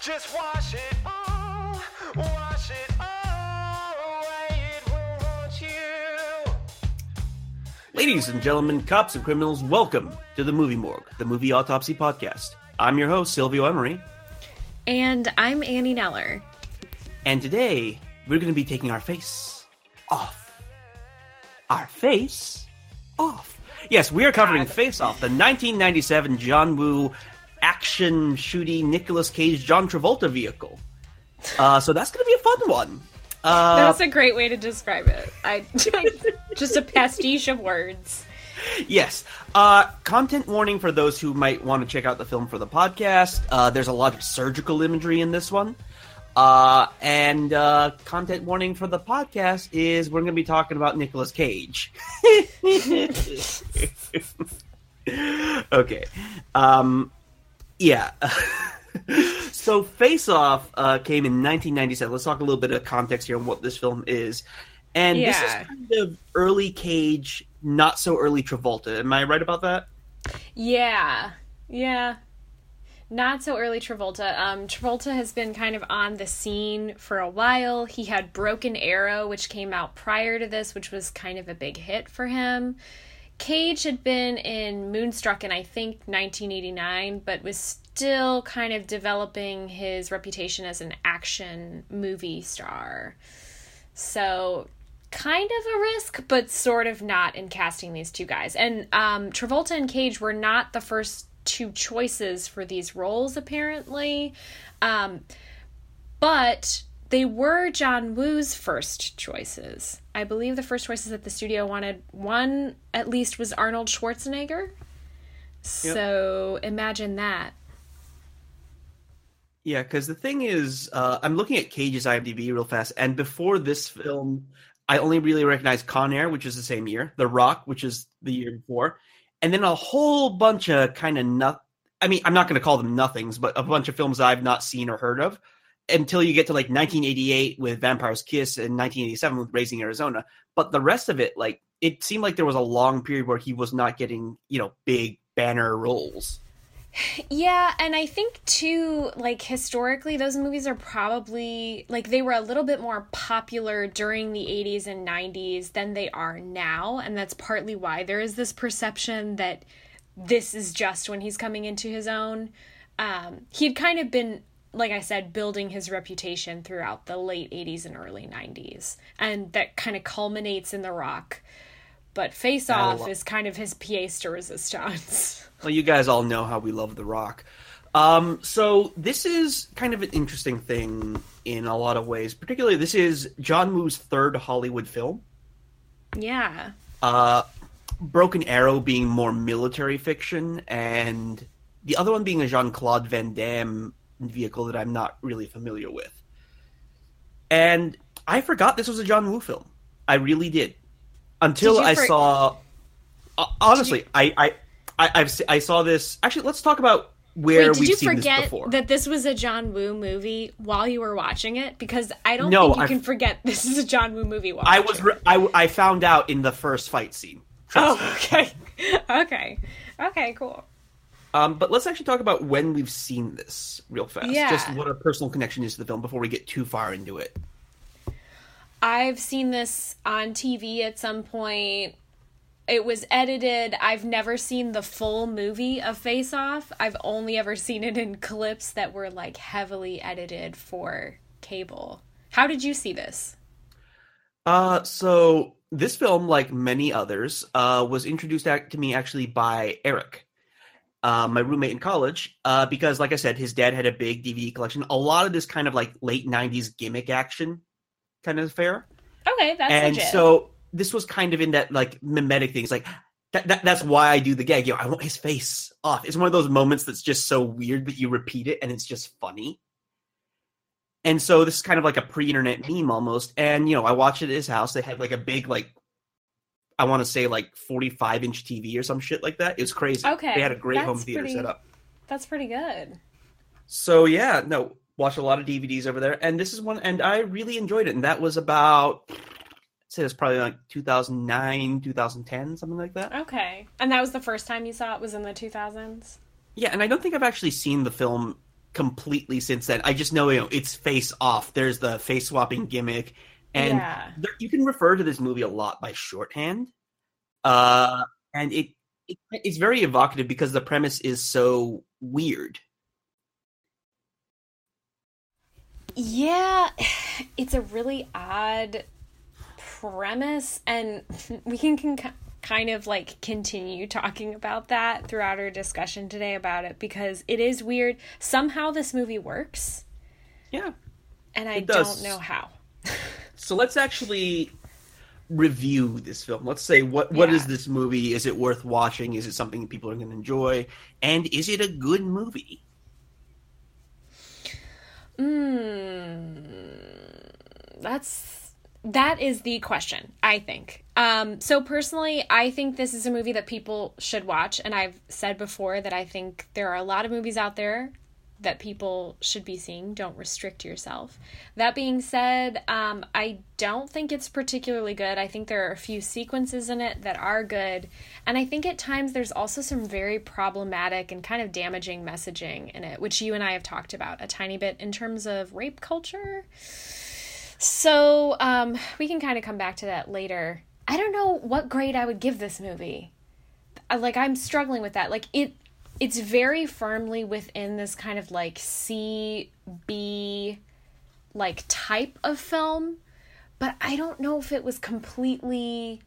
Just wash it all, wash it all away. It will haunt you. Ladies and gentlemen, cops and criminals, welcome to the Movie Morgue, the movie autopsy podcast. I'm your host, Silvio Emery, And I'm Annie Neller. and today we're going to be taking our face off. Our face off. Yes, we are covering Face Off, the 1997 John Woo action shooty Nicolas Cage John Travolta vehicle. Uh, so that's going to be a fun one. Uh, That's a great way to describe it. I just a pastiche of words. Yes. Uh, content warning for those who might want to check out the film for the podcast. Uh, there's a lot of surgical imagery in this one. Uh, and uh, content warning for the podcast is we're going to be talking about Nicolas Cage. okay. Um, yeah. so Face Off uh, came in 1997. Let's talk a little bit of context here on what this film is. And this is kind of early Cage, not so early Travolta. Am I right about that? Yeah, yeah. Not so early Travolta. Um, Travolta has been kind of on the scene for a while. He had Broken Arrow, which came out prior to this, which was kind of a big hit for him. Cage had been in Moonstruck in I think 1989, but was still kind of developing his reputation as an action movie star. So, kind of a risk, but sort of not in casting these two guys. And um, Travolta and Cage were not the first two choices for these roles, apparently. Um, but they were John Woo's first choices. I believe the first choices that the studio wanted, one at least was Arnold Schwarzenegger. So imagine that. Yeah, because the thing is, uh, I'm looking at Cage's IMDb real fast, and before this film, I only really recognized Con Air, which is the same year, The Rock, which is the year before, and then a whole bunch of kind of not. I mean, I'm not going to call them nothings, but a bunch of films I've not seen or heard of until you get to like 1988 with Vampire's Kiss and 1987 with Raising Arizona. But the rest of it, like, it seemed like there was a long period where he was not getting, you know, big banner roles. Yeah, and I think too, like historically, those movies are probably like they were a little bit more popular during the 80s and 90s than they are now. And that's partly why there is this perception that this is just when he's coming into his own. Um, he'd kind of been, like I said, building his reputation throughout the late 80s and early 90s. And that kind of culminates in The Rock. But Face Off is kind of his pièce de resistance. Well, you guys all know how we love The Rock. Um, so this is kind of an interesting thing in a lot of ways. Particularly, this is John Woo's third Hollywood film. yeah. Uh, Broken Arrow being more military fiction, and the other one being a Jean Claude Van Damme vehicle that I'm not really familiar with. And I forgot this was a John Woo film. I really did until Did I for- saw. Uh, honestly, I I I I've, I saw this. Actually, let's talk about where Wait, did we've you seen this forget before. that this was a John Woo movie while you were watching it? Because I don't No, think you I- can forget this is a John Woo movie. While I was re- I I found out in the first fight scene. Trust me. Oh, okay, okay, okay, cool. Um, but let's actually talk about when we've seen this real fast. Yeah. Just what our personal connection is to the film before we get too far into it. I've seen this on TV at some point. It was edited. I've never seen the full movie of Face Off. I've only ever seen it in clips that were like heavily edited for cable. How did you see this? Uh, so this film, like many others, uh, was introduced to me actually by Eric, uh, my roommate in college, uh, because, like I said, his dad had a big DVD collection. A lot of this kind of like late '90s gimmick action kind of affair, Okay, that's and legit. so this was kind of in that like mimetic things. Like that, that that's why I do the gag. You know, I want his face off. It's one of those moments that's just so weird, but you repeat it and it's just funny. And so this is kind of like a pre-internet meme almost. And you know, I watched it at his house. They had like a big like I want to say like 45 inch TV or some shit like that. It was crazy. Okay, They had a great home theater pretty- set up. that's pretty good. So yeah, no, watched a lot of DVDs over there, and this is one, and I really enjoyed it. And that was about, I'd say it's probably like 2009, 2010, something like that. Okay. And that was the first time you saw it was in the 2000s? Yeah, and I don't think I've actually seen the film completely since then. I just know you know it's face off. There's the face swapping gimmick, and Yeah. there, you can refer to this movie a lot by shorthand. Uh, and it, it it's very evocative because the premise is so weird. Yeah, it's a really odd premise, and we can, can kind of like continue talking about that throughout our discussion today about it because it is weird. Somehow this movie works, Yeah. and I does. don't know how. So let's actually review this film. Let's say what what is Yeah. this movie? Is it worth watching? Is it something people are going to enjoy? And is it a good movie? Mm, that's that is the question i think um so personally i think this is a movie that people should watch and i've said before that i think there are a lot of movies out there that people should be seeing don't restrict yourself that being said um i don't think it's particularly good i think there are a few sequences in it that are good and i think at times there's also some very problematic and kind of damaging messaging in it which you and i have talked about a tiny bit in terms of rape culture so um, we can kind of come back to that later. I don't know what grade I would give this movie. Like I'm struggling with that. Like it, it's very firmly within this kind of like C B, like type of film, but I don't know if it was completely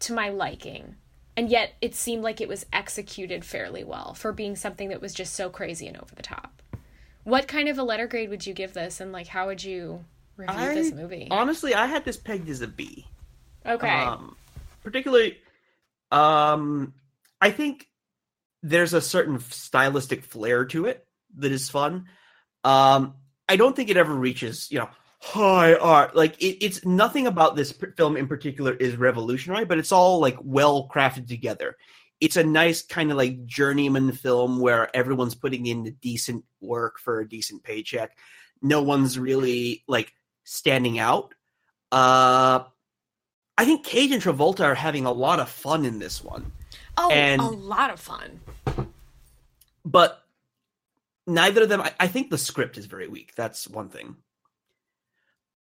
to my liking. And yet it seemed like it was executed fairly well for being something that was just so crazy and over the top. What kind of a letter grade would you give this and like how would you review this movie? honestly, I had this pegged as a B. Okay. Um, particularly, um, I think there's a certain stylistic flair to it that is fun. Um, I don't think it ever reaches, you know, high art. Like it, it's nothing about this film in particular is revolutionary, but it's all like well crafted together. It's a nice kind of like journeyman film where everyone's putting in the decent work for a decent paycheck. No one's really like standing out. Uh, I think Cage and Travolta are having a lot of fun in this one, oh, and- a lot of fun. but neither of them. I, I think the script is very weak. That's one thing.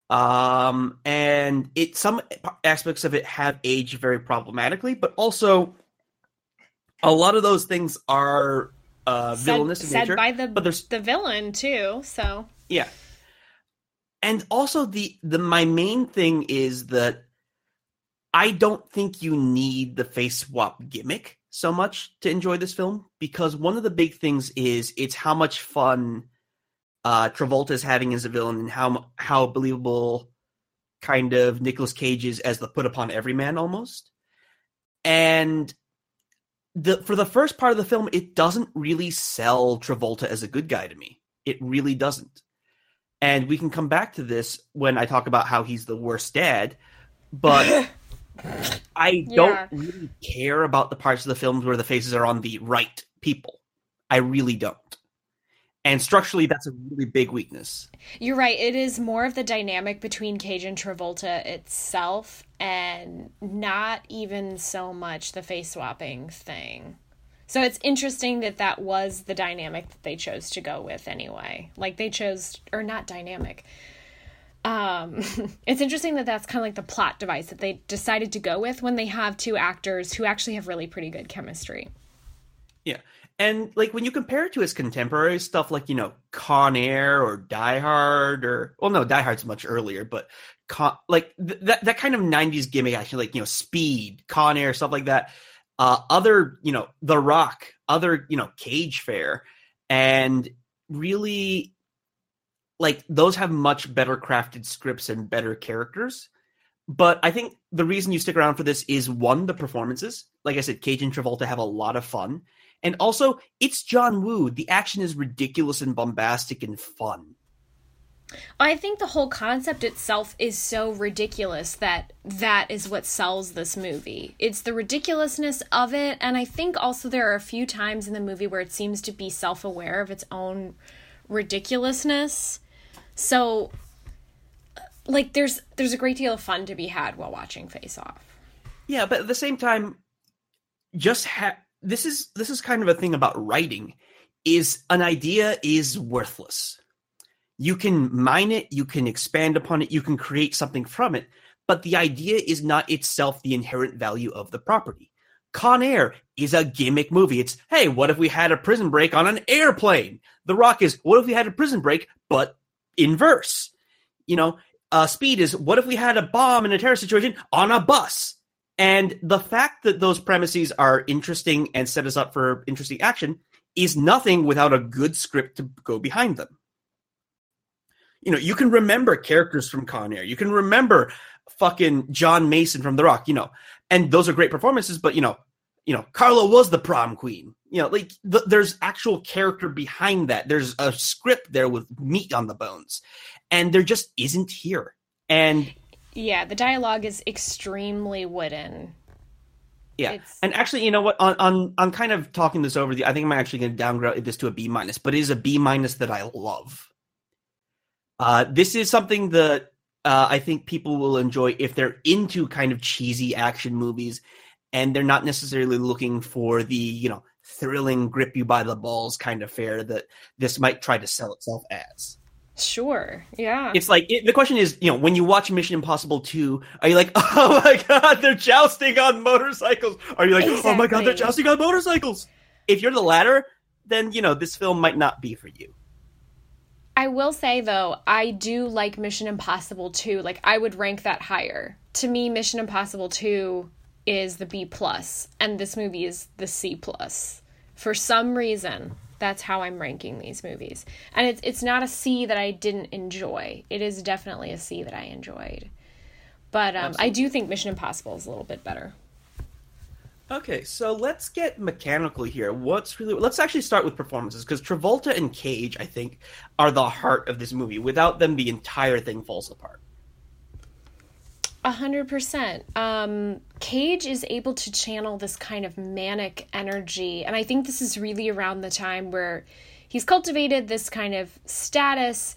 Um, and it some aspects of it have aged very problematically, but also a lot of those things are uh, villainous said, in said nature. by the but there's the villain too. So Yeah. And also the the my main thing is that I don't think you need the face swap gimmick so much to enjoy this film because one of the big things is it's how much fun uh Travolta is having as a villain and how how believable kind of Nicolas Cage is as the put upon everyman almost. And the for the first part of the film it doesn't really sell Travolta as a good guy to me. It really doesn't. And we can come back to this when I talk about how he's the worst dad, but I Yeah. don't really care about the parts of the films where the faces are on the right people. I really don't. And structurally, that's a really big weakness. you're right. It is more of the dynamic between Cage and Travolta itself, and not even so much the face swapping thing. So it's interesting that that was the dynamic that they chose to go with anyway. Like they chose, or not dynamic. Um, it's interesting that that's kind of like the plot device that they decided to go with when they have two actors who actually have really pretty good chemistry. Yeah. And like when you compare it to his contemporary stuff like, you know, Con Air or Die Hard or well no, Die Hard's much earlier, but Con, like th- that that kind of 90s gimmick actually like, you know, Speed, Con Air, stuff like that. Uh other, you know, The Rock, other, you know, Cage Fair and really like those have much better crafted scripts and better characters. But I think the reason you stick around for this is one, the performances. Like I said, Cage and Travolta have a lot of fun. And also, it's John Woo. The action is ridiculous and bombastic and fun. I think the whole concept itself is so ridiculous that that is what sells this movie. It's the ridiculousness of it, and I think also there are a few times in the movie where it seems to be self aware of its own ridiculousness. So uh, like there's there's a great deal of fun to be had while watching Face Off. Yeah, but at the same time, just ha- this is this is kind of a thing about writing. is an idea is worthless. You can mine it, you can expand upon it, you can create something from it, but the idea is not itself the inherent value of the property. Con Air is a gimmick movie. It's, hey, what if we had a prison break on an airplane? The Rock is, what if we had a prison break, but inverse? You know, uh, Speed is, what if we had a bomb in a terror situation on a bus? And the fact that those premises are interesting and set us up for interesting action is nothing without a good script to go behind them. You know, you can remember characters from Con Air. You can remember fucking John Mason from The Rock, you know, and those are great performances, but you know, you know, Carla was the prom queen. You know, like th- there's actual character behind that. There's a script there with meat on the bones, and there just isn't here. And Yeah, the dialogue is extremely wooden. yeah, It's- and actually, you know what? On on on kind of talking this over, the I think I'm actually going to downgrade this to a B minus, but it is a B minus that I love. Uh, this is something that uh, I think people will enjoy if they're into kind of cheesy action movies, and they're not necessarily looking for the you know thrilling, grip you by the balls kind of fare that this might try to sell itself as. Sure. Yeah. It's like it, the question is, you know, when you watch Mission Impossible 2, are you like, "Oh my god, they're jousting on motorcycles?" Are you like, "Oh my god, they're jousting on motorcycles?" If you're the latter, then, you know, this film might not be for you. I will say though, I do like Mission Impossible 2. Like I would rank that higher. To me, Mission Impossible 2 is the B plus, and this movie is the C plus. For some reason, that's how I'm ranking these movies. And it's it's not a C that I didn't enjoy. It is definitely a C that I enjoyed. But um, I do think Mission Impossible is a little bit better. Okay, so let's get mechanical here. What's really let's actually start with performances because Travolta and Cage, I think, are the heart of this movie. Without them, the entire thing falls apart. A hundred percent. Um, Cage is able to channel this kind of manic energy, and I think this is really around the time where he's cultivated this kind of status.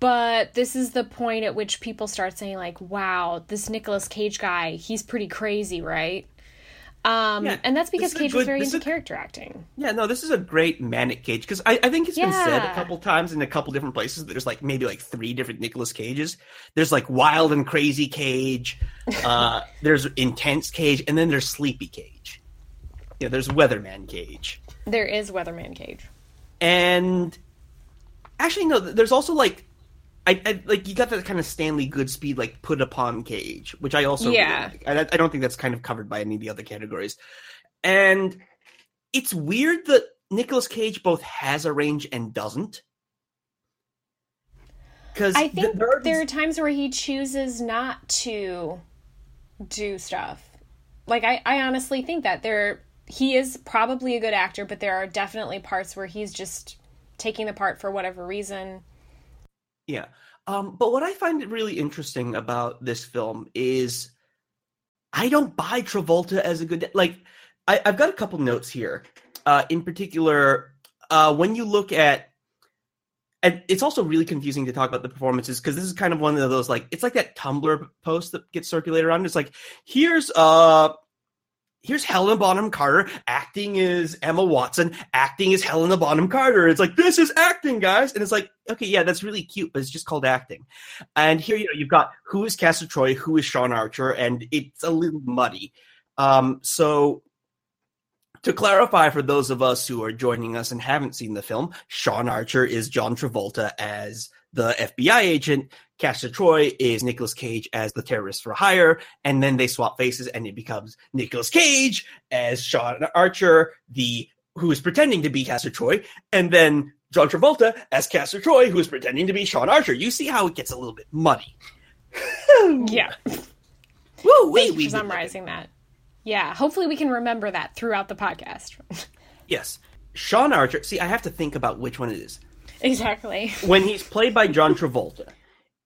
But this is the point at which people start saying, like, "Wow, this Nicolas Cage guy, he's pretty crazy, right?" Um, Yeah, and that's because this is a Cage was good- very into a- character acting. Yeah, no, this is a great manic Cage because I, I think it's been said a couple times in a couple different places. That there's like maybe like three different Nicolas Cages. There's like wild and crazy Cage. Uh, there's intense Cage, and then there's sleepy Cage. Yeah, there's Weatherman Cage, There is Weatherman Cage. and actually no, there's also like. I, I like you got that kind of Stanley Goodspeed like put upon Cage, which I also really Yeah. like. I, I don't think that's kind of covered by any of the other categories, and it's weird that Nicolas Cage both has a range and doesn't. Because I think there are there are times where he chooses not to do stuff. Like I, I honestly think that there he is probably a good actor, but there are definitely parts where he's just taking the part for whatever reason. Yeah. Um, but what I find really interesting about this film is I don't buy Travolta as a good like I, I've got a couple notes here. Uh, in particular, uh, when you look at and it's also really confusing to talk about the performances because this is kind of one of those like it's like that Tumblr post that gets circulated around. It's like here's uh here's Helena Bonham Carter acting as Emma Watson, acting as Helena Bonham Carter. It's like this is acting, guys, and it's like okay, yeah, that's really cute, but it's just called acting. And here, you know, you've got who is Castor Troy, who is Sean Archer, and it's a little muddy. Um, so to clarify for those of us who are joining us and haven't seen the film, Sean Archer is John Travolta as the FBI agent. Castor Troy is Nicolas Cage as the terrorist for hire, and then they swap faces, and it becomes Nicolas Cage as Sean Archer, the who is pretending to be Castor Troy, and then John Travolta as Castor Troy, who is pretending to be Sean Archer. You see how it gets a little bit muddy. Yeah. Woo, wee, wee, summarizing that. Yeah. Hopefully we can remember that throughout the podcast. Yes, Sean Archer. See, I have to think about which one it is. exactly. when he's played by John Travolta,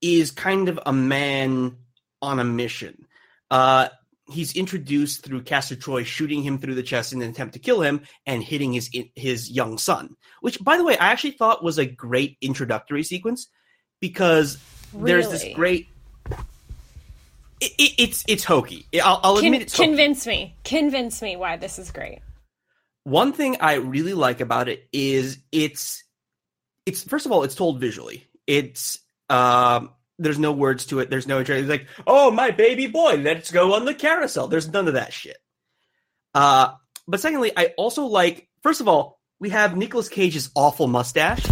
is kind of a man on a mission. Uh, he's introduced through Castor Troy shooting him through the chest in an attempt to kill him and hitting his his young son. Which, by the way, I actually thought was a great introductory sequence because there's this great. It, it, it's it's hokey. I'll, I'll Con- admit it's hokey. convince me. Convince me why this is great. One thing I really like about it is it's it's first of all it's told visually. It's um there's no words to it. There's no it's like oh my baby boy, let's go on the carousel. There's none of that shit. Uh, but secondly, I also like first of all we have Nicolas Cage's awful mustache,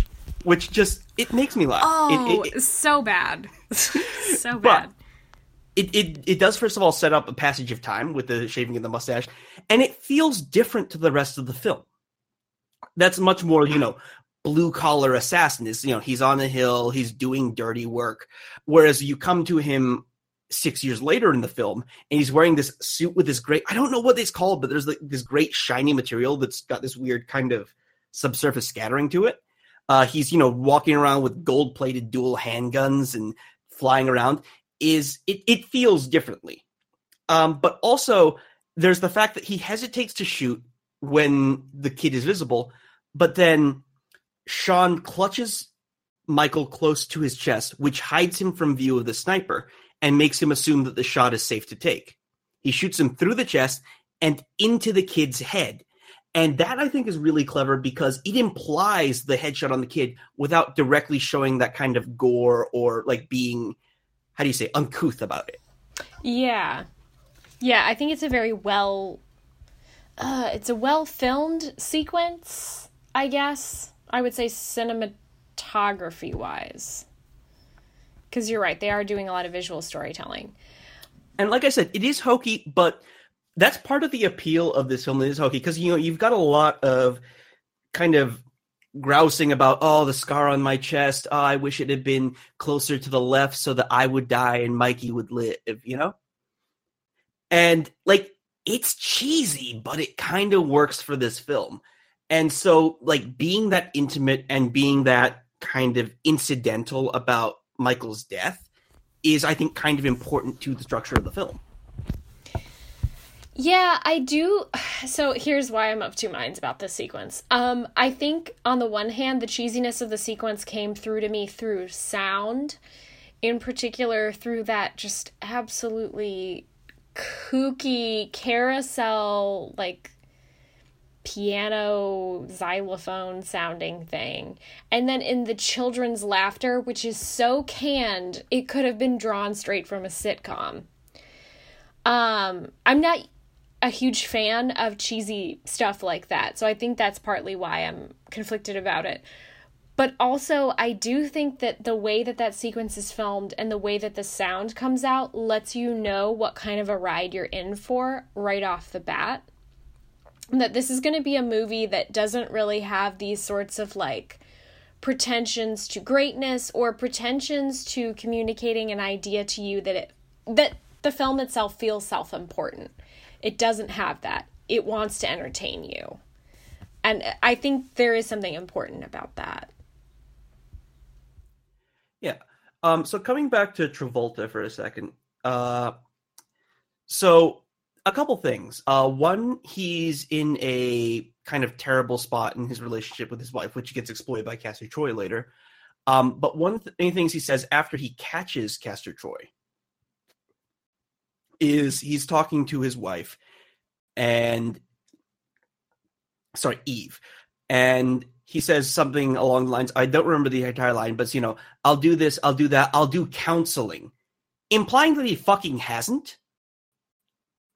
which just it makes me laugh. Oh, It- it- it- so bad. so bad. it, it it does first of all set up a passage of time with the shaving of the mustache, and it feels different to the rest of the film. That's much more, you know, blue collar assassin is, you know, he's on the hill, he's doing dirty work. Whereas you come to him six years later in the film, and he's wearing this suit with this great I don't know what it's called, but there's like this great shiny material that's got this weird kind of subsurface scattering to it. Uh, he's you know walking around with gold plated dual handguns and flying around is it, it feels differently. Um, but also there's the fact that he hesitates to shoot when the kid is visible, but then Sean clutches Michael close to his chest, which hides him from view of the sniper and makes him assume that the shot is safe to take. He shoots him through the chest and into the kid's head. And that I think is really clever because it implies the headshot on the kid without directly showing that kind of gore or like being how do you say uncouth about it. Yeah. Yeah, I think it's a very well uh it's a well filmed sequence, I guess. I would say cinematography wise. Cuz you're right, they are doing a lot of visual storytelling. And like I said, it is hokey, but that's part of the appeal of this film. It is hokey because you know you've got a lot of kind of grousing about oh the scar on my chest. Oh, I wish it had been closer to the left so that I would die and Mikey would live. You know, and like it's cheesy, but it kind of works for this film. And so, like being that intimate and being that kind of incidental about Michael's death is, I think, kind of important to the structure of the film. Yeah, I do. So here's why I'm of two minds about this sequence. Um, I think on the one hand, the cheesiness of the sequence came through to me through sound, in particular through that just absolutely kooky carousel like piano xylophone sounding thing. And then in the children's laughter, which is so canned, it could have been drawn straight from a sitcom. Um, I'm not a huge fan of cheesy stuff like that. So I think that's partly why I'm conflicted about it. But also, I do think that the way that that sequence is filmed and the way that the sound comes out lets you know what kind of a ride you're in for right off the bat. That this is going to be a movie that doesn't really have these sorts of like pretensions to greatness or pretensions to communicating an idea to you that it that the film itself feels self-important. It doesn't have that. It wants to entertain you. And I think there is something important about that. Yeah. Um, so coming back to Travolta for a second. Uh, so a couple things. Uh, one, he's in a kind of terrible spot in his relationship with his wife, which gets exploited by Castor Troy later. Um, but one of the things he says after he catches Castor Troy is he's talking to his wife and sorry, Eve. And he says something along the lines, I don't remember the entire line, but you know, I'll do this, I'll do that, I'll do counseling, implying that he fucking hasn't.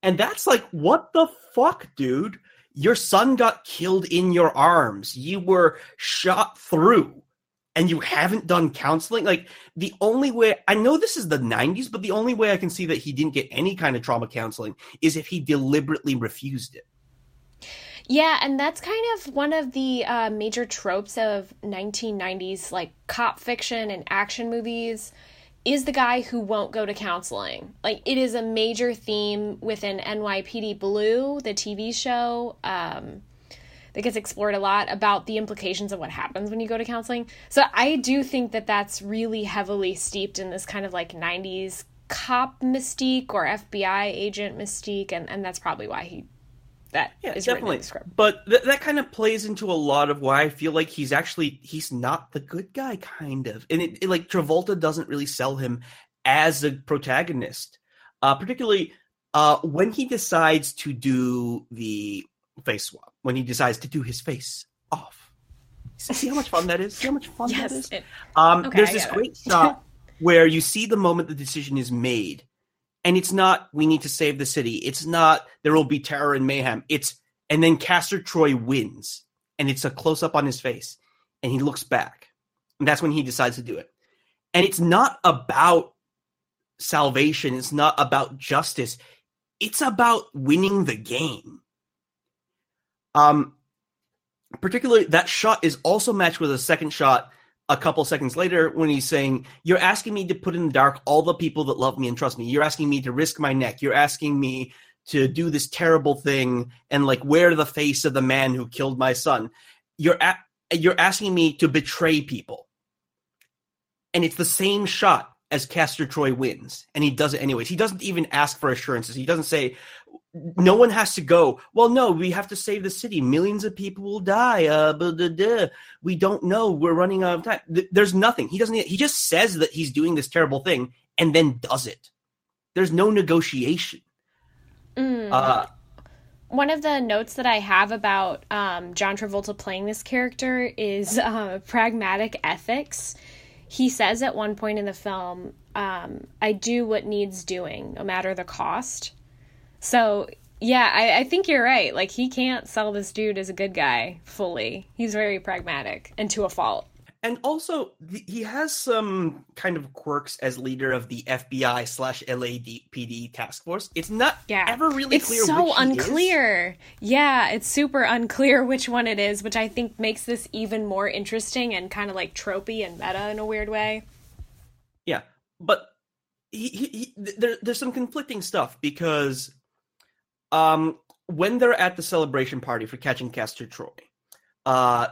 And that's like, what the fuck, dude? Your son got killed in your arms. You were shot through and you haven't done counseling. Like, the only way I know this is the 90s, but the only way I can see that he didn't get any kind of trauma counseling is if he deliberately refused it. Yeah, and that's kind of one of the uh, major tropes of 1990s like cop fiction and action movies is the guy who won't go to counseling. Like it is a major theme within NYPD Blue, the TV show. Um, that gets explored a lot about the implications of what happens when you go to counseling. So I do think that that's really heavily steeped in this kind of like 90s cop mystique or FBI agent mystique and and that's probably why he that Yeah, is written in definitely. But th- that kind of plays into a lot of why I feel like he's actually he's not the good guy, kind of. And it, it like Travolta doesn't really sell him as a protagonist, uh, particularly uh, when he decides to do the face swap when he decides to do his face off. See how much fun that is? See how much fun that is? It, Um, Okay, there's I this great shot where you see the moment the decision is made, and it's not we need to save the city. It's not there will be terror and mayhem. It's and then Castor Troy wins, and it's a close up on his face, and he looks back, and that's when he decides to do it. And it's not about salvation. It's not about justice. It's about winning the game. Um, particularly that shot is also matched with a second shot a couple seconds later when he's saying, You're asking me to put in the dark all the people that love me and trust me. You're asking me to risk my neck. You're asking me to do this terrible thing and like wear the face of the man who killed my son. You're a- you're asking me to betray people. And it's the same shot as Castor Troy wins, and he does it anyways. He doesn't even ask for assurances. He doesn't say, no one has to go. Well, no, we have to save the city. Millions of people will die. Uh, blah, blah, blah. We don't know. We're running out of time. Th- There's nothing. He doesn't. He just says that he's doing this terrible thing and then does it. There's no negotiation. mm. Uh, One of the notes that I have about um, John Travolta playing this character is uh, pragmatic ethics. He says at one point in the film, um, I do what needs doing, no matter the cost. So, yeah, I, I think you're right. Like, he can't sell this dude as a good guy fully. He's very pragmatic and to a fault. and also, he has some kind of quirks as leader of the FBI slash LAPD task force. It's not Yeah. ever really it's clear. so he is. unclear. Yeah, it's super unclear which one it is, which I think makes this even more interesting and kind of like tropey and meta in a weird way. Yeah, but he, he, he, there, there's some conflicting stuff because um, when they're at the celebration party for catching Castor Troy, uh,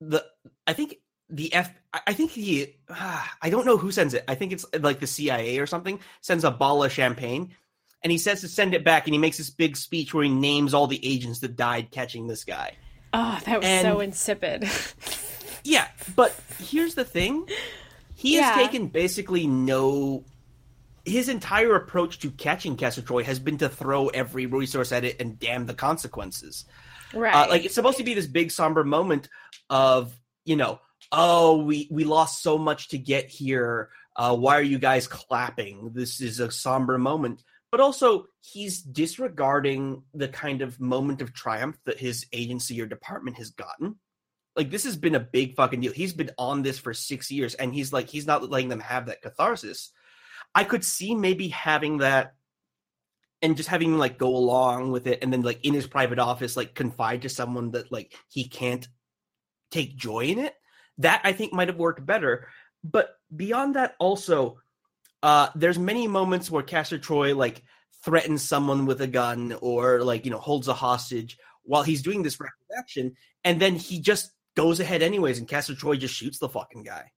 the I think the F I think he ah, I don't know who sends it. I think it's like the CIA or something sends a bottle of champagne. And he says to send it back, and he makes this big speech where he names all the agents that died catching this guy. Oh, that was And- so insipid. Yeah, but here's the thing. He Yeah. has taken basically no his entire approach to catching Castor Troy has been to throw every resource at it and damn the consequences. right. Uh, like it's supposed to be this big somber moment of, you know, oh, we we lost so much to get here. Uh, why are you guys clapping? This is a somber moment. But also, he's disregarding the kind of moment of triumph that his agency or department has gotten like this has been a big fucking deal. He's been on this for six years, and he's like he's not letting them have that catharsis. I could see maybe having that and just having him like go along with it, and then like in his private office, like confide to someone that like he can't take joy in it. That I think might have worked better. But beyond that, also, uh, there's many moments where Castor Troy like threatens someone with a gun or like you know holds a hostage while he's doing this rapid action, and then he just goes ahead anyways, and Castor Troy just shoots the fucking guy,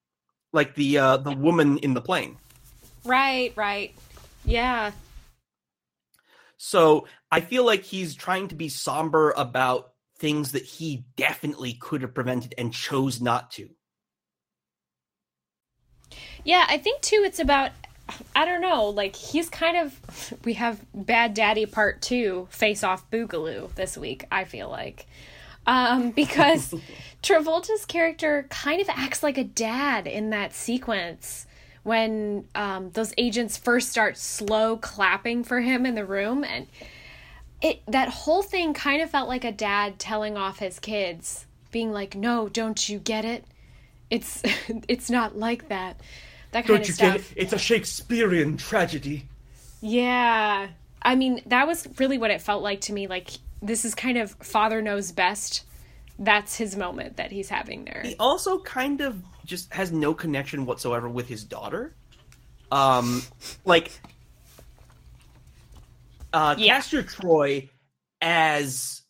like the uh, the woman in the plane. Right, right. Yeah. So I feel like he's trying to be somber about things that he definitely could have prevented and chose not to. Yeah, I think too it's about I don't know, like he's kind of we have Bad Daddy Part 2 Face Off Boogaloo this week, I feel like. Um because Travolta's character kind of acts like a dad in that sequence when um those agents first start slow clapping for him in the room and it that whole thing kind of felt like a dad telling off his kids being like, "No, don't you get it? It's it's not like that." That kind of stuff. It's a Shakespearean tragedy. Yeah. I mean, that was really what it felt like to me. Like, this is kind of father knows best. That's his moment that he's having there. He also kind of just has no connection whatsoever with his daughter. Um, like, uh, Yeah. Castor Troy as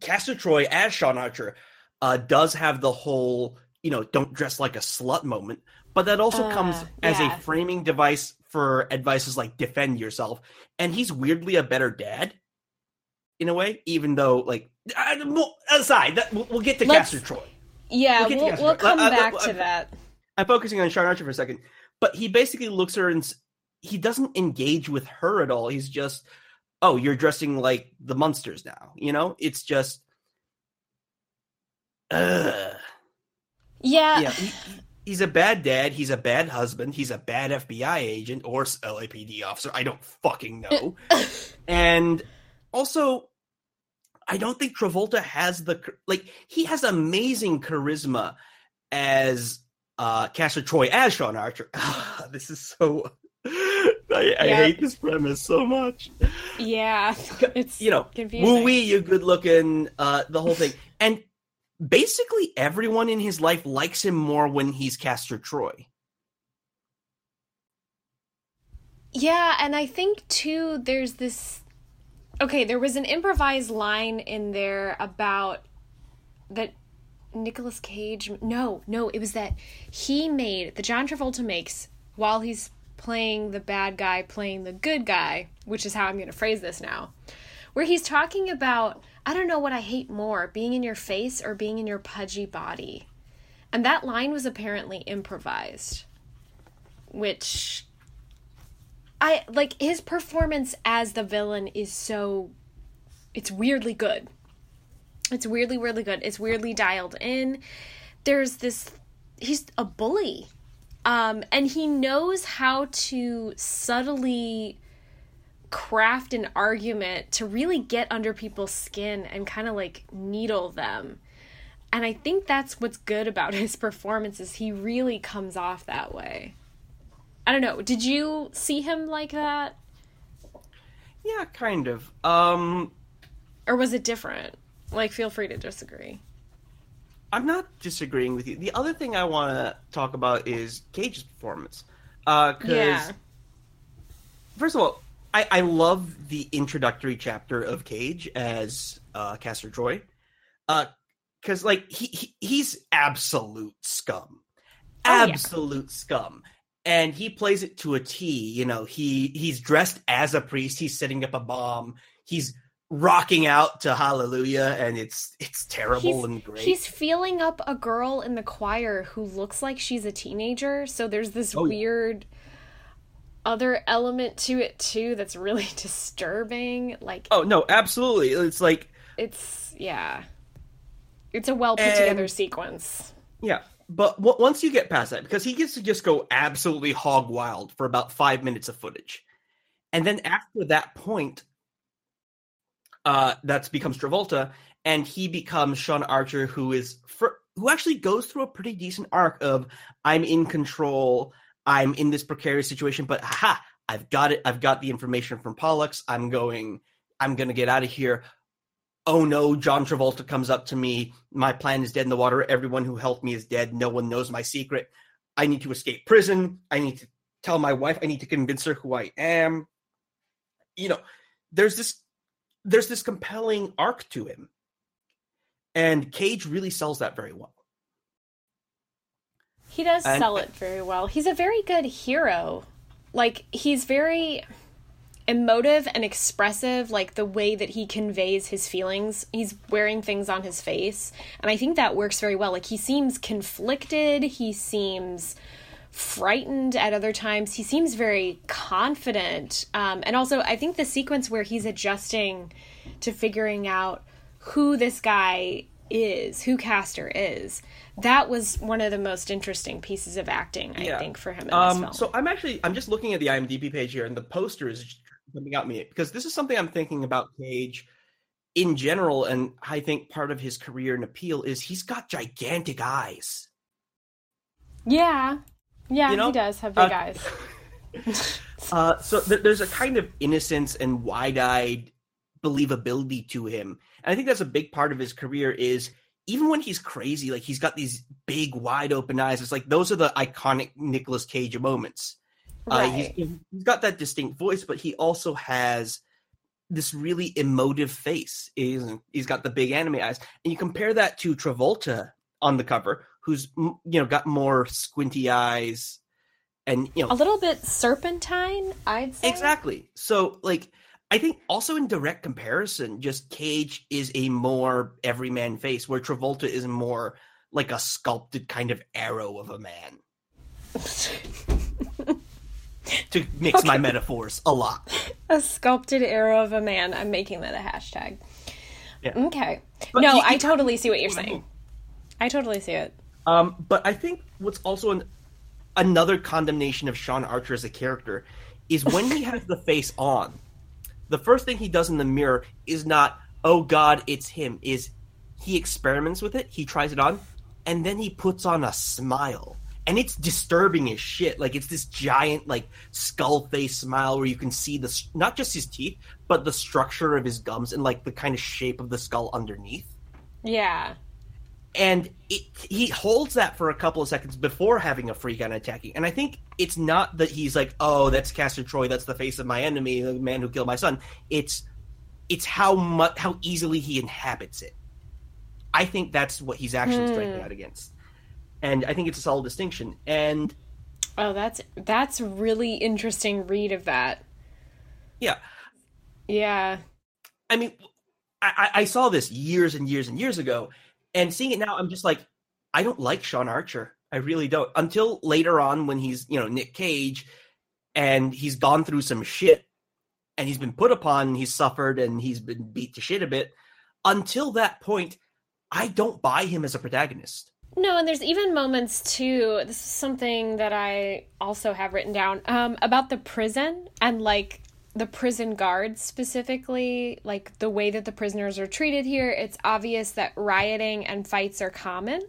Castor Troy as Sean Archer uh, does have the whole, you know, don't dress like a slut moment, but that also comes Uh, as a framing device for advices like defend yourself. And he's weirdly a better dad in a way, even though, like, uh, aside, that, we'll, we'll get to Let's- Castor Troy. Yeah, We'll we'll, we'll come uh, back uh, to that. I'm focusing on Sean Archer for a second, but he basically looks at her and he doesn't engage with her at all. He's just, oh, you're dressing like the monsters now. You know, it's just, uh, Yeah. yeah. He- he's a bad dad. He's a bad husband. He's a bad FBI agent or LAPD officer. I don't fucking know. and also, I don't think Travolta has the like. He has amazing charisma as uh Castor Troy as Sean Archer. this is so. I, I Yeah. hate this premise so much. Yeah. It's You know, woo wee, you good looking, uh, the whole thing, and basically everyone in his life likes him more when he's Castor Troy. Yeah, and I think too there's this Okay, there was an improvised line in there about that Nicolas Cage no, no, it was that he made the John Travolta makes while he's playing the bad guy playing the good guy, which is how I'm going to phrase this now. Where he's talking about I don't know what I hate more, being in your face or being in your pudgy body. And that line was apparently improvised, which I like his performance as the villain is so it's weirdly good. It's weirdly weirdly good. It's weirdly dialed in. There's this he's a bully. Um and he knows how to subtly craft an argument to really get under people's skin and kind of like needle them. And I think that's what's good about his performances. He really comes off that way. I don't know. Did you see him like that? Yeah, kind of. Um, Or was it different? Like, feel free to disagree. I'm not disagreeing with you. The other thing I want to talk about is Cage's performance. Because, Yeah. first of all, I, I love the introductory chapter of Cage as uh, Castor Troy. Uh Because, like, he, he he's absolute scum. Oh, yeah. Absolute scum. And he plays it to a T. You know, he he's dressed as a priest. He's setting up a bomb. He's rocking out to Hallelujah, and it's it's terrible He's, and great. he's feeling up a girl in the choir who looks like she's a teenager. So there's this Oh, yeah. weird other element to it, too, that's really disturbing. Like, Oh no, absolutely. It's like it's, yeah. It's a well put And- together sequence. yeah, but w- once you get past that, because he gets to just go absolutely hog wild for about five minutes of footage, and then after that point, uh, that becomes Travolta, and he becomes Sean Archer, who is for, who actually goes through a pretty decent arc of I'm in control, I'm in this precarious situation, but ha, I've got it, I've got the information from Pollux, I'm going, I'm gonna get out of here. Oh no, John Travolta comes up to me. My plan is dead in the water. Everyone who helped me is dead. No one knows my secret. I need to escape prison. I need to tell my wife. I need to convince her who I am. You know, there's this there's this compelling arc to him. And Cage really sells that very well. He does And- sell it very well. He's a very good hero. Like he's very emotive and expressive like the way that he conveys his feelings. He's wearing things on his face, and I think that works very well. Like he seems conflicted, he seems frightened at other times. He seems very confident. Um, and also, I think the sequence where he's adjusting to figuring out who this guy is, who Castor is, that was one of the most interesting pieces of acting, I Yeah. think, for him in this Um, film. so I'm actually I'm just looking at the IMDb page here, and the poster is jumping out me because this is something I'm thinking about Cage in general, and I think part of his career and appeal is he's got gigantic eyes. yeah. Yeah, You know, he does have big uh, eyes. Uh, so th- there's a kind of innocence and wide-eyed believability to him, and I think that's a big part of his career. Is even when he's crazy, like he's got these big, wide-open eyes. It's like those are the iconic Nicolas Cage moments. Uh, he's, he's got that distinct voice, but he also has this really emotive face. He's, he's got the big anime eyes, and you compare that to Travolta on the cover, who's you know got more squinty eyes, and you know a little bit serpentine, I'd say. Exactly. So, like, I think also in direct comparison, just Cage is a more everyman face, where Travolta is more like a sculpted kind of arrow of a man. to mix my metaphors a lot. A sculpted arrow of a man. I'm making that a hashtag. Yeah. Okay. But no, he- I totally see what you're saying. I totally see it. Um, but I think what's also an, another condemnation of Sean Archer as a character is when he has the face on. The first thing he does in the mirror is not, "Oh God, it's him." Is he experiments with it? He tries it on, and then he puts on a smile, and it's disturbing as shit. Like it's this giant, like skull face smile where you can see the not just his teeth, but the structure of his gums and like the kind of shape of the skull underneath Yeah. and it, he holds that for a couple of seconds before having a freak out and attacking. And I think it's not that he's like, "Oh, that's Castor Troy. That's the face of my enemy, the man who killed my son." It's it's how much how easily he inhabits it. I think that's what he's actually striking hmm. out against, and I think it's a solid distinction. And Oh, that's that's really interesting read of that. yeah, Yeah. I mean, I, I saw this years and years and years ago, and seeing it now, I'm just like, I don't like Sean Archer. I really don't. Until later on, when he's you know Nick Cage, and he's gone through some shit, and he's been put upon, and he's suffered, and he's been beat to shit a bit. Until that point, I don't buy him as a protagonist. No, and there's even moments too. This is something that I also have written down um, about the prison and like the prison guards specifically, like the way that the prisoners are treated here. It's obvious that rioting and fights are common,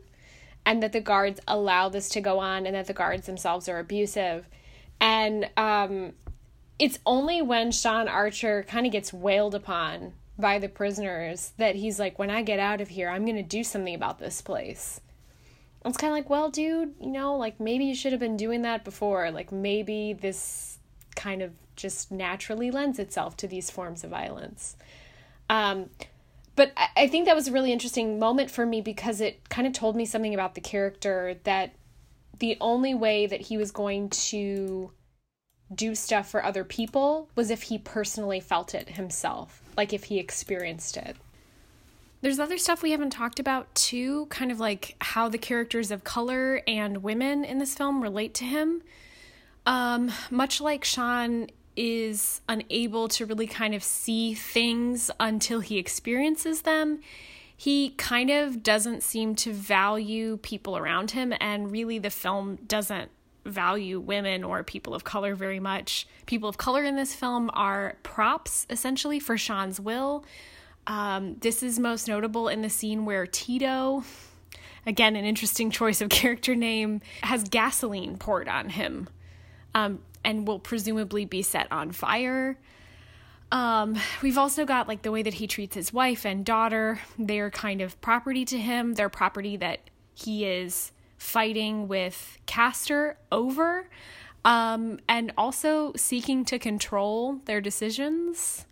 and that the guards allow this to go on, and that the guards themselves are abusive. And um, it's only when Sean Archer kind of gets wailed upon by the prisoners that he's like, when I get out of here, I'm going to do something about this place. It's kind of like, well, dude, you know, like maybe you should have been doing that before. Like maybe this kind of just naturally lends itself to these forms of violence. Um, but I, I think that was a really interesting moment for me because it kind of told me something about the character that the only way that he was going to do stuff for other people was if he personally felt it himself, like if he experienced it. There's other stuff we haven't talked about too, kind of like how the characters of color and women in this film relate to him. Um, much like Sean is unable to really kind of see things until he experiences them, he kind of doesn't seem to value people around him, and really the film doesn't value women or people of color very much. People of color in this film are props essentially for Sean's will. Um, this is most notable in the scene where Tito, again, an interesting choice of character name, has gasoline poured on him um, and will presumably be set on fire. Um, we've also got like the way that he treats his wife and daughter. They're kind of property to him. They're property that he is fighting with Castor over, um, and also seeking to control their decisions.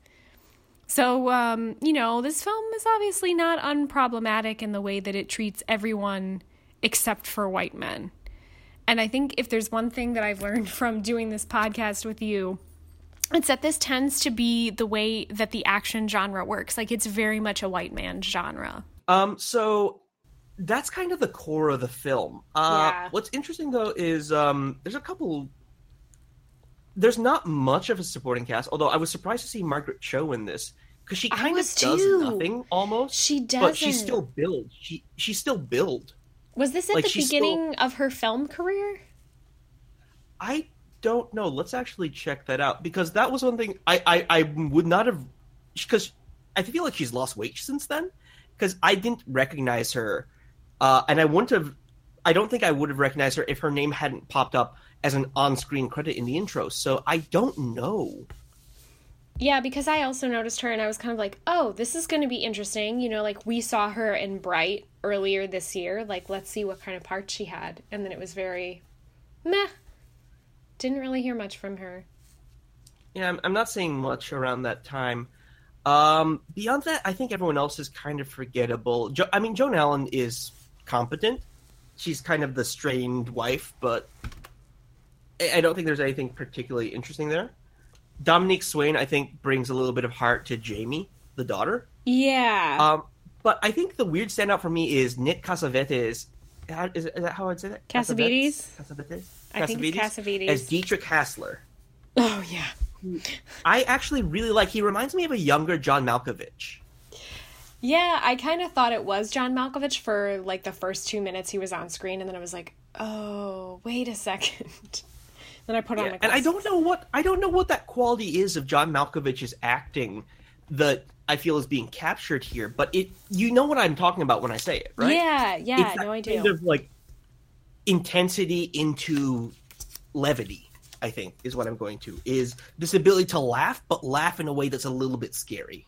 So, um, you know, this film is obviously not unproblematic in the way that it treats everyone except for white men. And I think if there's one thing that I've learned from doing this podcast with you, it's that this tends to be the way that the action genre works. Like it's very much a white man genre. Um, so that's kind of the core of the film. Uh, Yeah. What's interesting though is um, there's a couple. There's not much of a supporting cast, although I was surprised to see Margaret Cho in this because she kind of does too. nothing almost. She does, but she's still billed. She she's still billed. Was this at Like, the beginning of her film career? I don't know. Let's actually check that out because that was one thing I I, I would not have because I feel like she's lost weight since then because I didn't recognize her, uh, and I wouldn't have. I don't think I would have recognized her if her name hadn't popped up as an on-screen credit in the intro. So I don't know. Yeah, because I also noticed her and I was kind of like, oh, this is going to be interesting. You know, like we saw her in Bright earlier this year. Like, let's see what kind of part she had. And then it was very meh. Didn't really hear much from her. Yeah, I'm, I'm not saying much around that time. Um, beyond that, I think everyone else is kind of forgettable. Jo- I mean, Joan Allen is competent. She's kind of the strained wife, but I I don't think there's anything particularly interesting there. Dominique Swain, I think, brings a little bit of heart to Jamie, the daughter. Yeah. Um, but I think the weird standout for me is Nick Cassavetes. How, is, is that how I'd say that? Cassavetes? Cassavetes? I think it's Cassavetes. As Dietrich Hassler. Oh yeah. I actually really like. He reminds me of a younger John Malkovich. Yeah, I kind of thought it was John Malkovich for like the first two minutes he was on screen, and then I was like, oh, wait a second. then I put on Yeah, my and I don't know what I don't know what that quality is of John Malkovich's acting that I feel is being captured here, but it you know what I'm talking about when I say it, right? Yeah, yeah, It's no, I do. Kind of like intensity into levity. I think is what I'm going to is this ability to laugh, but laugh in a way that's a little bit scary.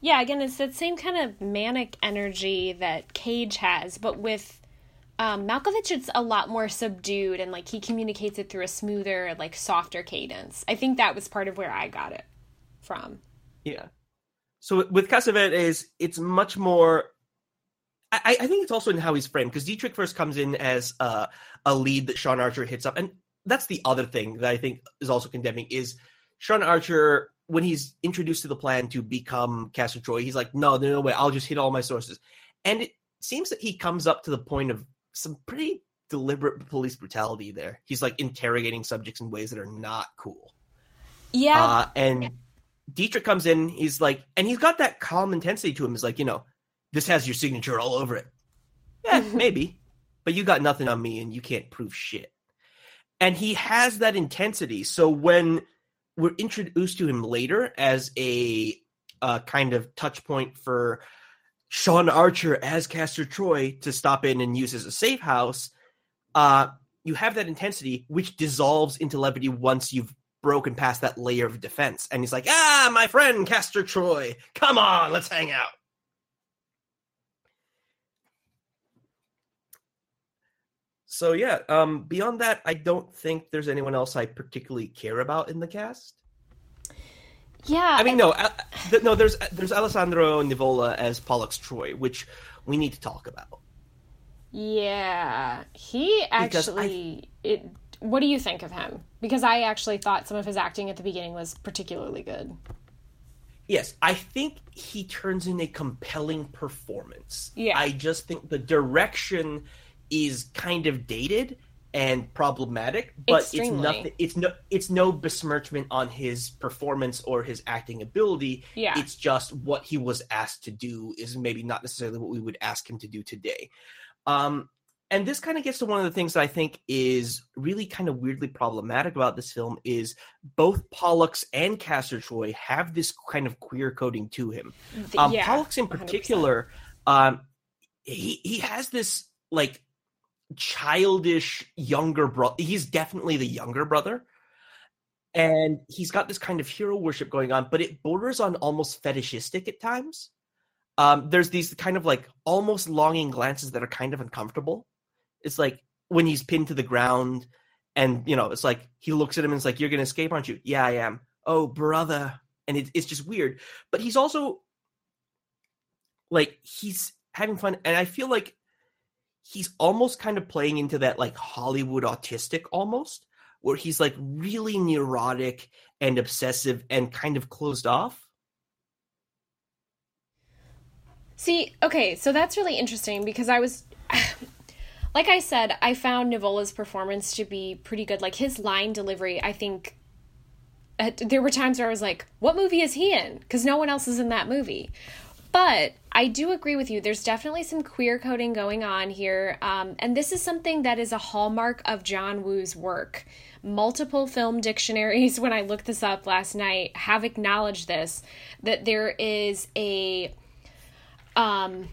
Yeah, again, it's that same kind of manic energy that Cage has, but with um, Malkovich, it's a lot more subdued and like he communicates it through a smoother, like softer cadence. I think that was part of where I got it from. Yeah. So with Cassavetes, it's much more. I, I think it's also in how he's framed because Dietrich first comes in as uh, a lead that Sean Archer hits up, and that's the other thing that I think is also condemning is Sean Archer when he's introduced to the plan to become Castor Troy. He's like, no, no, no way, I'll just hit all my sources, and it seems that he comes up to the point of some pretty deliberate police brutality there. He's like interrogating subjects in ways that are not cool. Yeah, Uh, and Dietrich comes in, he's like, and he's got that calm intensity to him. He's like, you know, this has your signature all over it. Yeah, maybe. But you got nothing on me and you can't prove shit. And he has that intensity. So when we're introduced to him later as a uh, kind of touch point for Sean Archer as Castor Troy to stop in and use as a safe house, uh, you have that intensity which dissolves into levity once you've broken past that layer of defense. And he's like, ah, my friend Castor Troy, come on, let's hang out. So yeah, um, beyond that, I don't think there's anyone else I particularly care about in the cast. Yeah. I mean, no, uh, th- no. There's there's Alessandro Nivola as Pollux Troy, which we need to talk about. Yeah, he Because I- actually. It. What do you think of him? Because I actually thought some of his acting at the beginning was particularly good. Yes, I think he turns in a compelling performance. Yeah. I just think the direction is kind of dated and problematic, but Extremely. it's nothing it's no it's no besmirchment on his performance or his acting ability. Yeah. It's just what he was asked to do is maybe not necessarily what we would ask him to do today. Um and this kind of gets to one of the things that I think is really kind of weirdly problematic about this film is both Pollux and Castor Troy have this kind of queer coding to him. Um, yeah, Pollux in particular, um, he he has this like childish younger brother. He's definitely the younger brother, and he's got this kind of hero worship going on, but it borders on almost fetishistic at times. Um, there's these kind of like almost longing glances that are kind of uncomfortable. It's like when he's pinned to the ground, and you know, it's like he looks at him and it's like, "You're gonna escape, aren't you?" Yeah, I am. Oh, brother, and it, it's just weird. But he's also like he's having fun, and I feel like he's almost kind of playing into that like Hollywood autistic almost, where he's like really neurotic and obsessive and kind of closed off. See, okay, so that's really interesting because I was like I said, I found Nivola's performance to be pretty good. Like his line delivery, I think uh, there were times where I was like, "What movie is he in?" Because no one else is in that movie. But I do agree with you. There's definitely some queer coding going on here, um, and this is something that is a hallmark of John Woo's work. Multiple film dictionaries, when I looked this up last night, have acknowledged this that there is a um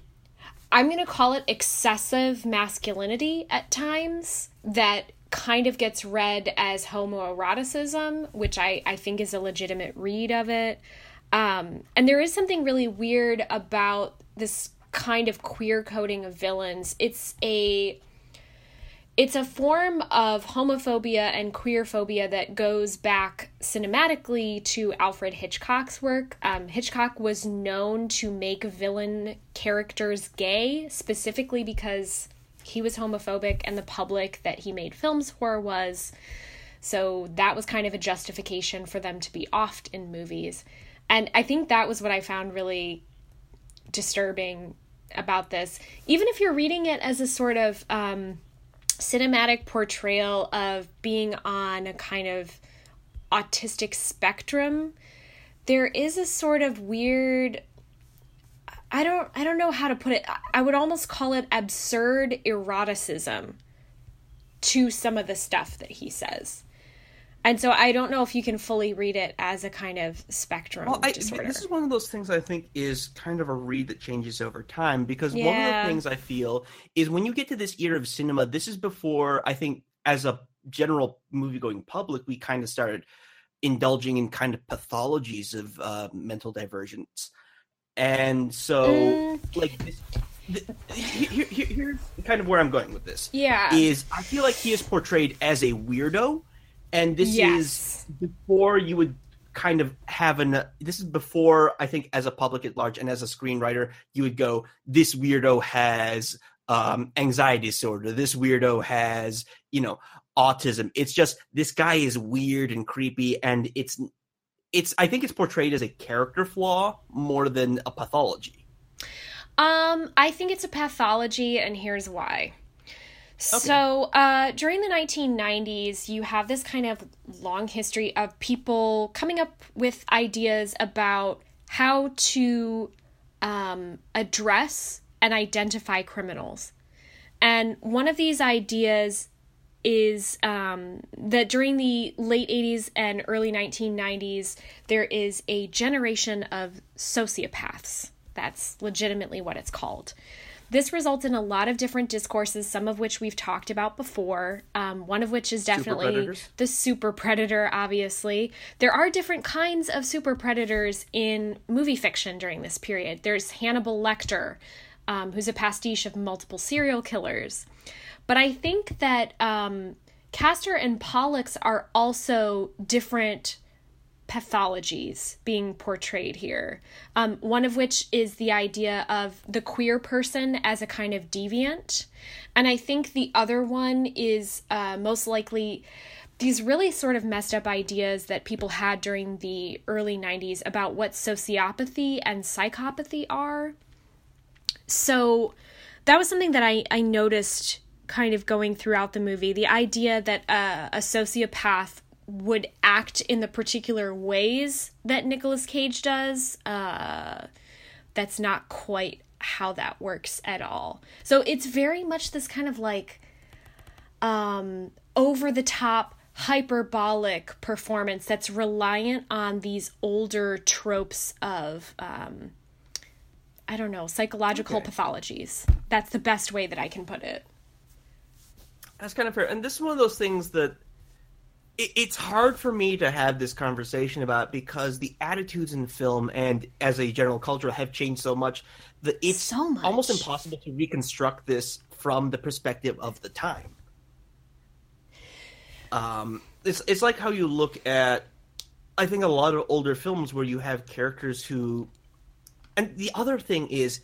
I'm going to call it excessive masculinity at times that kind of gets read as homoeroticism, which I, I think is a legitimate read of it. Um, and there is something really weird about this kind of queer coding of villains. It's a it's a form of homophobia and queerphobia that goes back cinematically to Alfred Hitchcock's work. Um, Hitchcock was known to make villain characters gay, specifically because he was homophobic and the public that he made films for was. So that was kind of a justification for them to be offed in movies. And I think that was what I found really disturbing about this. Even if you're reading it as a sort of. Um, cinematic portrayal of being on a kind of autistic spectrum, there is a sort of weird I don't I don't know how to put it. I would almost call it absurd eroticism to some of the stuff that he says. And so I don't know if you can fully read it as a kind of spectrum Well, I, disorder. this is one of those things I think is kind of a read that changes over time because one of the things I feel is when you get to this era of cinema, this is before I think as a general movie going public, we kind of started indulging in kind of pathologies of uh, mental divergence. And so, Mm. like, this, th- here, here, here's kind of where I'm going with this yeah. is I feel like he is portrayed as a weirdo, and this Yes. is before you would kind of have an. This is before I think as a public at large and as a screenwriter, you would go, this weirdo has um, anxiety disorder. This weirdo has you know autism. It's just this guy is weird and creepy, and it's it's. I think it's portrayed as a character flaw more than a pathology. Um, I think it's a pathology, and here's why. So, uh, during the 1990s, you have this kind of long history of people coming up with ideas about how to um, address and identify criminals. And one of these ideas is um, that during the late 80s and early 1990s, there is a generation of sociopaths. That's legitimately what it's called. This results in a lot of different discourses, some of which we've talked about before. Um, one of which is definitely predators? the super predator, obviously. There are different kinds of super predators in movie fiction during this period. There's Hannibal Lecter, um, who's a pastiche of multiple serial killers. But I think that um, Castor and Pollux are also different pathologies being portrayed here. Um, one of which is the idea of the queer person as a kind of deviant. And I think the other one is uh, most likely these really sort of messed up ideas that people had during the early 90s about what sociopathy and psychopathy are. So that was something that I, I noticed kind of going throughout the movie the idea that uh, a sociopath would act in the particular ways that Nicolas Cage does. Uh, that's not quite how that works at all. So it's very much this kind of like um, over the top hyperbolic performance that's reliant on these older tropes of um, I don't know, psychological Okay. pathologies. That's the best way that I can put it. That's kind of fair. And this is one of those things that it, it's hard for me to have this conversation about because the attitudes in film and as a general culture have changed so much that it's So much. almost impossible to reconstruct this from the perspective of the time. Um, it's it's like how you look at, I think a lot of older films where you have characters who, and the other thing is,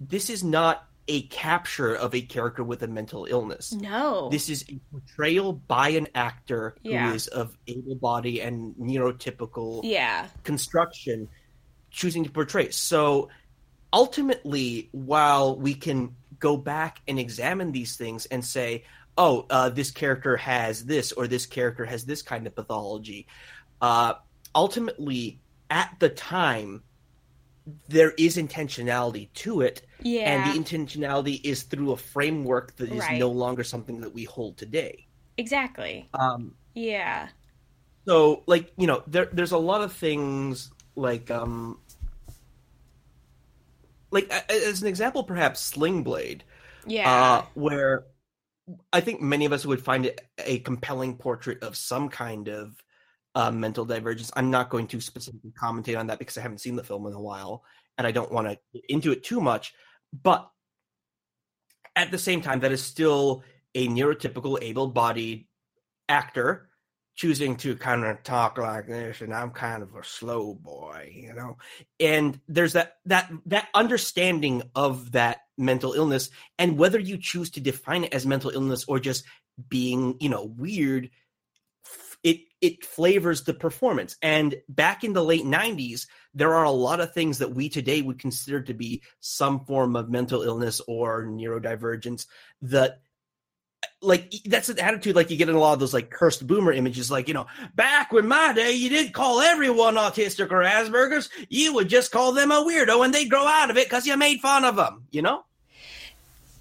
this is not a capture of a character with a mental illness. No. This is a portrayal by an actor Yeah. who is of able body and neurotypical yeah. construction choosing to portray. So ultimately, while we can go back and examine these things and say, oh, uh, this character has this or this character has this kind of pathology, uh, ultimately, at the time, there is intentionality to it. Yeah. And the intentionality is through a framework that is Right. no longer something that we hold today. exactly. Um, Yeah. so like you know there there's a lot of things like um like as an example perhaps sling blade Yeah. uh where i think many of us would find it a compelling portrait of some kind of uh, mental divergence. I'm not going to specifically commentate on that because i haven't seen the film in a while and i don't want to get into it too much but at the same time that is still a neurotypical able-bodied actor choosing to kind of talk like this and i'm kind of a slow boy you know? And there's that that that understanding of that mental illness and whether you choose to define it as mental illness or just being you know weird it it flavors the performance and back in the late 90s there are a lot of things that we today would consider to be some form of mental illness or neurodivergence that like that's an attitude like you get in a lot of those like cursed boomer images like you know back when my day you didn't call everyone autistic or asperger's you would just call them a weirdo and they'd grow out of it because you made fun of them you know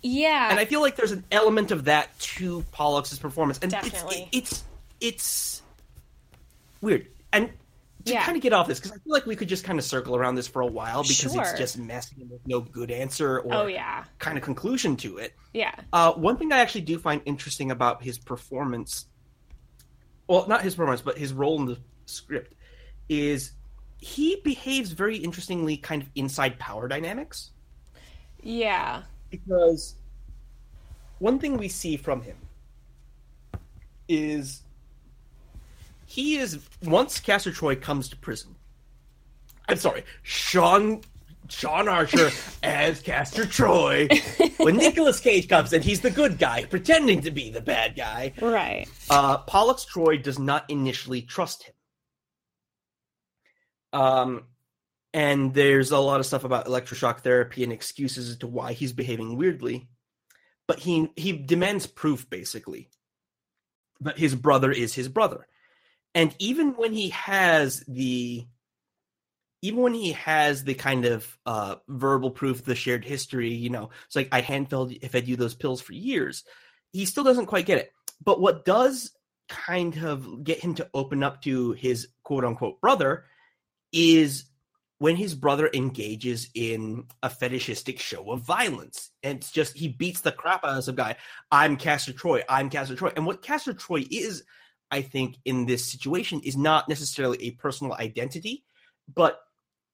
Yeah. and i feel like there's an element of that to Pollux's performance and Definitely. it's it's it's weird and to Yeah. kind of get off this because i feel like we could just kind of circle around this for a while because Sure. it's just messy and there's no good answer or oh yeah. kind of conclusion to it Yeah. uh, one thing I actually do find interesting about his performance, well, not his performance, but his role in the script, is he behaves very interestingly, kind of inside power dynamics. Yeah. Because one thing we see from him is he is once Castor Troy comes to prison. I'm sorry, Sean Sean Archer as Castor Troy. when Nicolas Cage comes and he's the good guy, pretending to be the bad guy, Right. uh, Pollux Troy does not initially trust him. Um, and there's a lot of stuff about electroshock therapy and excuses as to why he's behaving weirdly. But he he demands proof basically that his brother is his brother. And even when he has the even when he has the kind of uh, verbal proof, the shared history, you know, it's like I hand fed, you those pills for years. He still doesn't quite get it. But what does kind of get him to open up to his quote unquote brother is when his brother engages in a fetishistic show of violence. And it's just he beats the crap out of some guy. I'm Castor Troy. I'm Castor Troy. And what Castor Troy is, I think, in this situation is not necessarily a personal identity, but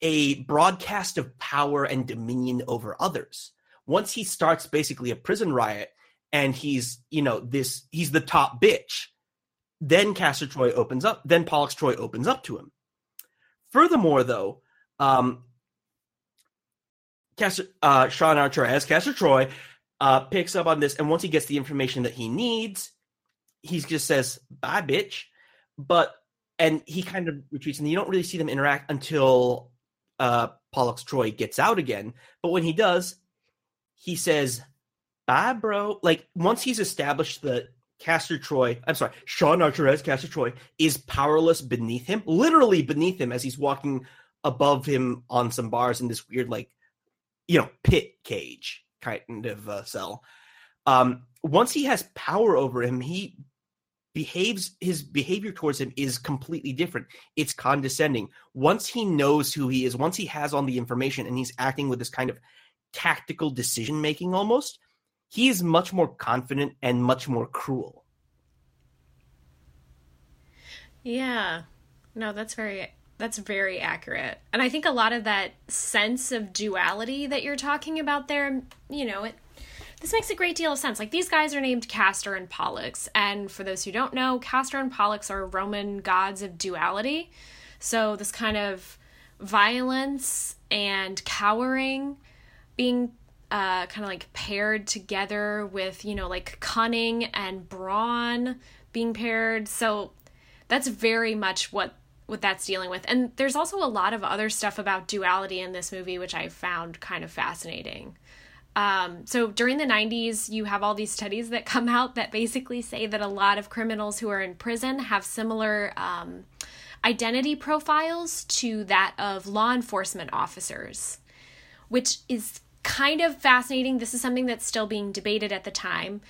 a broadcast of power and dominion over others. Once he starts basically a prison riot and he's, you know, this he's the top bitch, then Castor Troy opens up, then Pollux Troy opens up to him. Furthermore, though, um Castor uh Sean Archer as Castor Troy uh picks up on this, and once he gets the information that he needs, he just says, bye, bitch. But and he kind of retreats, and you don't really see them interact until uh Pollux Troy gets out again. But when he does, he says, bye, bro. Like once he's established that Castor Troy, I'm sorry, Sean Archer as Castor Troy is powerless beneath him, literally beneath him as he's walking above him on some bars in this weird, like, you know, pit cage kind of uh, cell. Um, once he has power over him, he behaves his behavior towards him is completely different it's condescending once he knows who he is once he has all the information and he's acting with this kind of tactical decision making almost he is much more confident and much more cruel Yeah. No, that's very that's very accurate. And I think a lot of that sense of duality that you're talking about there, you know, it this makes a great deal of sense. Like these guys are named Castor and Pollux, and for those who don't know, Castor and Pollux are Roman gods of duality. So this kind of violence and cowering being uh, kind of like paired together with you know like cunning and brawn being paired. So that's very much what what that's dealing with. And there's also a lot of other stuff about duality in this movie which I found kind of fascinating. Um, so during the 90s, you have all these studies that come out that basically say that a lot of criminals who are in prison have similar um, identity profiles to that of law enforcement officers, which is kind of fascinating. This is something that's still being debated at the time.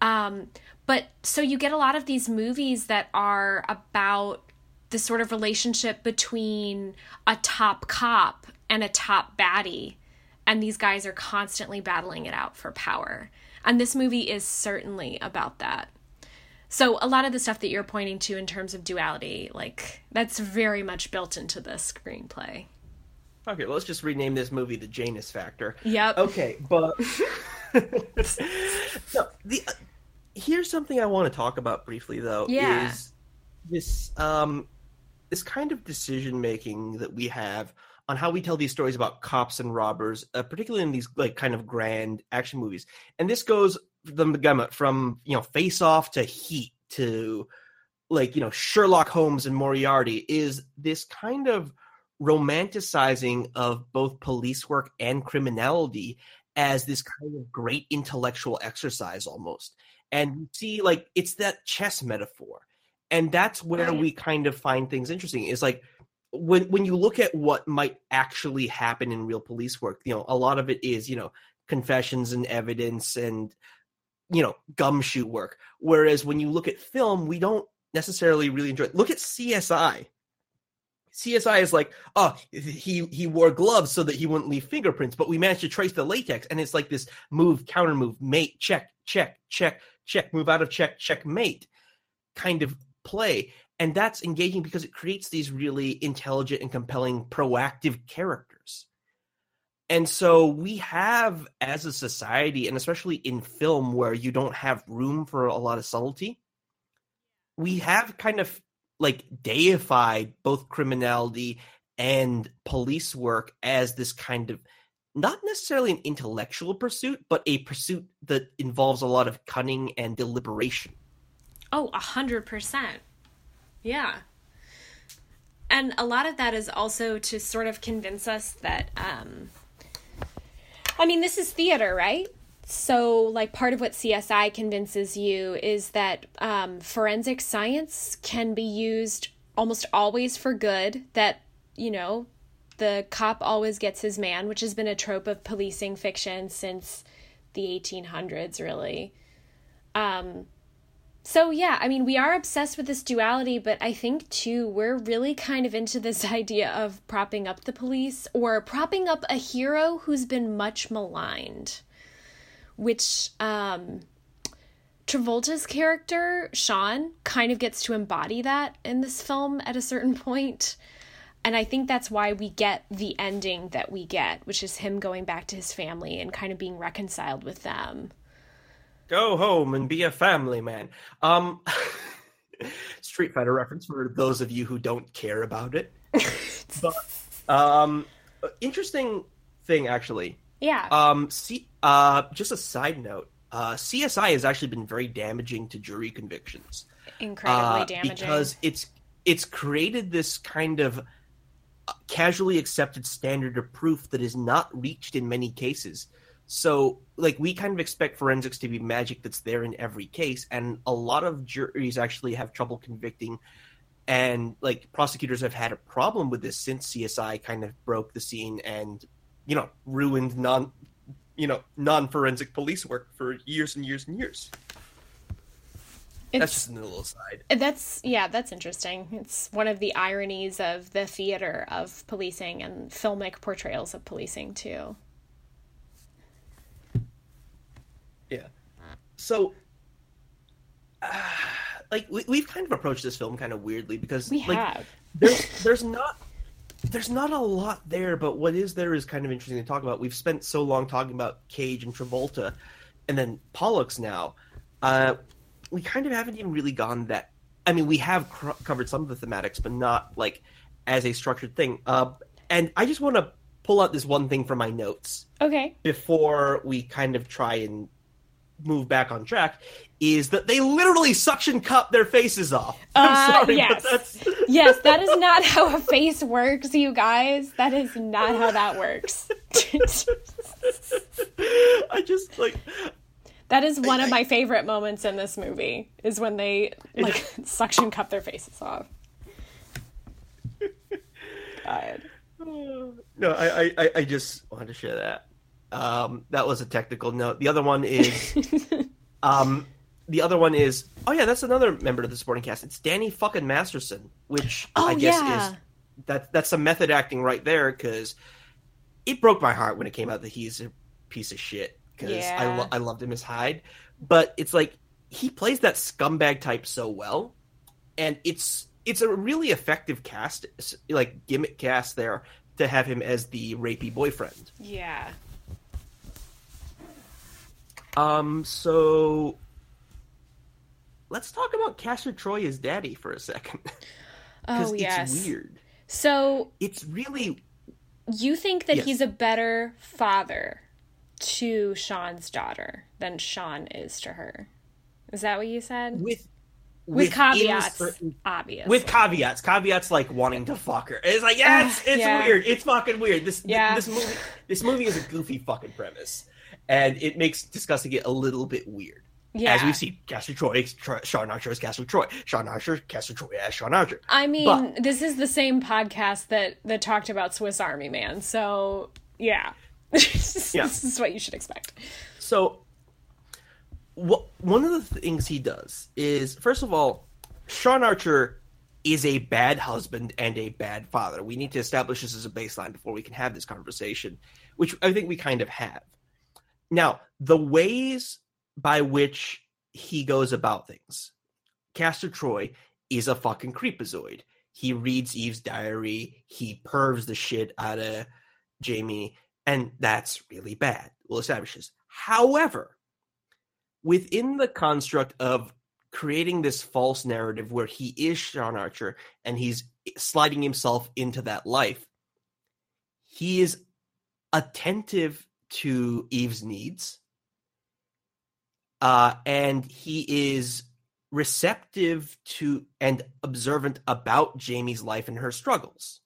Um, but so you get a lot of these movies that are about the sort of relationship between a top cop and a top baddie and these guys are constantly battling it out for power. And this movie is certainly about that. So a lot of the stuff that you're pointing to in terms of duality, like that's very much built into the screenplay. okay let's just rename this movie the janus factor Yep. okay but no, the uh, here's something i want to talk about briefly though Yeah. is this um this kind of decision making that we have on how we tell these stories about cops and robbers uh, particularly in these like kind of grand action movies. And this goes the gamut from you know face off to heat to like you know sherlock holmes and moriarty is this kind of romanticizing of both police work and criminality as this kind of great intellectual exercise almost. And you see like it's that chess metaphor. And that's where we kind of find things interesting. Is like when when you look at what might actually happen in real police work you know a lot of it is you know confessions and evidence and you know gumshoe work. Whereas when you look at film we don't necessarily really enjoy it. look at csi csi is like oh he he wore gloves so that he wouldn't leave fingerprints but we managed to trace the latex and it's like this move counter move mate check check check check move out of check check mate kind of play and that's engaging because it creates these really intelligent and compelling proactive characters and so we have as a society and especially in film where you don't have room for a lot of subtlety we have kind of like deified both criminality and police work as this kind of not necessarily an intellectual pursuit but a pursuit that involves a lot of cunning and deliberation Oh, a hundred percent. Yeah. And a lot of that is also to sort of convince us that um I mean this is theater, right? So like part of what CSI convinces you is that um forensic science can be used almost always for good, that, you know, the cop always gets his man, which has been a trope of policing fiction since the 1800s really. Um so yeah, I mean, we are obsessed with this duality, but I think too we're really kind of into this idea of propping up the police or propping up a hero who's been much maligned, which um Travolta's character, Sean, kind of gets to embody that in this film at a certain point. And I think that's why we get the ending that we get, which is him going back to his family and kind of being reconciled with them. Go home and be a family man. Um, Street Fighter reference for those of you who don't care about it. but um, interesting thing actually. Yeah. Um, see, uh, just a side note. Uh, CSI has actually been very damaging to jury convictions incredibly uh, damaging. because it's it's created this kind of uh, casually accepted standard of proof that is not reached in many cases. So, like, we kind of expect forensics to be magic that's there in every case, and a lot of juries actually have trouble convicting. And like prosecutors have had a problem with this since CSI kind of broke the scene and, you know, ruined non, you know, non forensic police work for years and years and years. That's just a little aside. that's yeah, that's interesting. It's one of the ironies of the theater of policing and filmic portrayals of policing too. Yeah. So, uh, like we, we've kind of approached this film kind of weirdly because We like have. there's there's not there's not a lot there, but what is there is kind of interesting to talk about. We've spent so long talking about Cage and Travolta, and then Pollux now. Uh, we kind of haven't even really gone that. I mean, we have cr- covered some of the thematics, but not like as a structured thing. Uh, and I just want to pull out this one thing from my notes Okay. before we kind of try and move back on track is that they literally suction cup their faces off. I'm Uh, sorry, yes. but that's Yes, that is not how a face works, you guys. That is not how that works. I just like that is one of my favorite moments in this movie is when they like suction cup their faces off. God. no, I, I- I I just wanted to share that. Um, that was a technical note. The other one is um, the other one is oh yeah, that's another member of the supporting cast. It's Danny fucking Masterson, which Oh, I guess yeah. is that that's some method acting right there because it broke my heart when it came out that he's a piece of shit because I lo- I loved him as Hyde, but it's like he plays that scumbag type so well, and it's it's a really effective cast like gimmick cast there to have him as the rapey boyfriend. Yeah. Um, so let's talk about Castor Troy as daddy for a second. Because Oh yes. it's weird. So It's really you think that Yes. he's a better father to Sean's daughter than Sean is to her. Is that what you said? with With caveats, certain- obviously. with caveats, caveats like wanting to fuck her. It's like yeah, it's, it's Yeah. weird. It's fucking weird. This Yeah. this movie this movie is a goofy fucking premise, and it makes discussing it a little bit weird. Yeah. As we see, Castor Troy, Tro- Sean Archer as Castor Troy, Sean Archer, Castor Troy as Sean Archer. I mean, But- this is the same podcast that that talked about Swiss Army Man. So yeah, this Yeah. is what you should expect. So, what one of the things he does is, first of all, Sean Archer is a bad husband and a bad father. We need to establish this as a baseline before we can have this conversation, which I think we kind of have. Now, the ways by which he goes about things, Castor Troy is a fucking creepazoid. He reads Eve's diary. He pervs the shit out of Jamie, and that's really bad. We'll establish this. However, within the construct of creating this false narrative where he is Sean Archer and he's sliding himself into that life, he is attentive to Eve's needs. Uh, and he is receptive to and observant about Jamie's life and her struggles.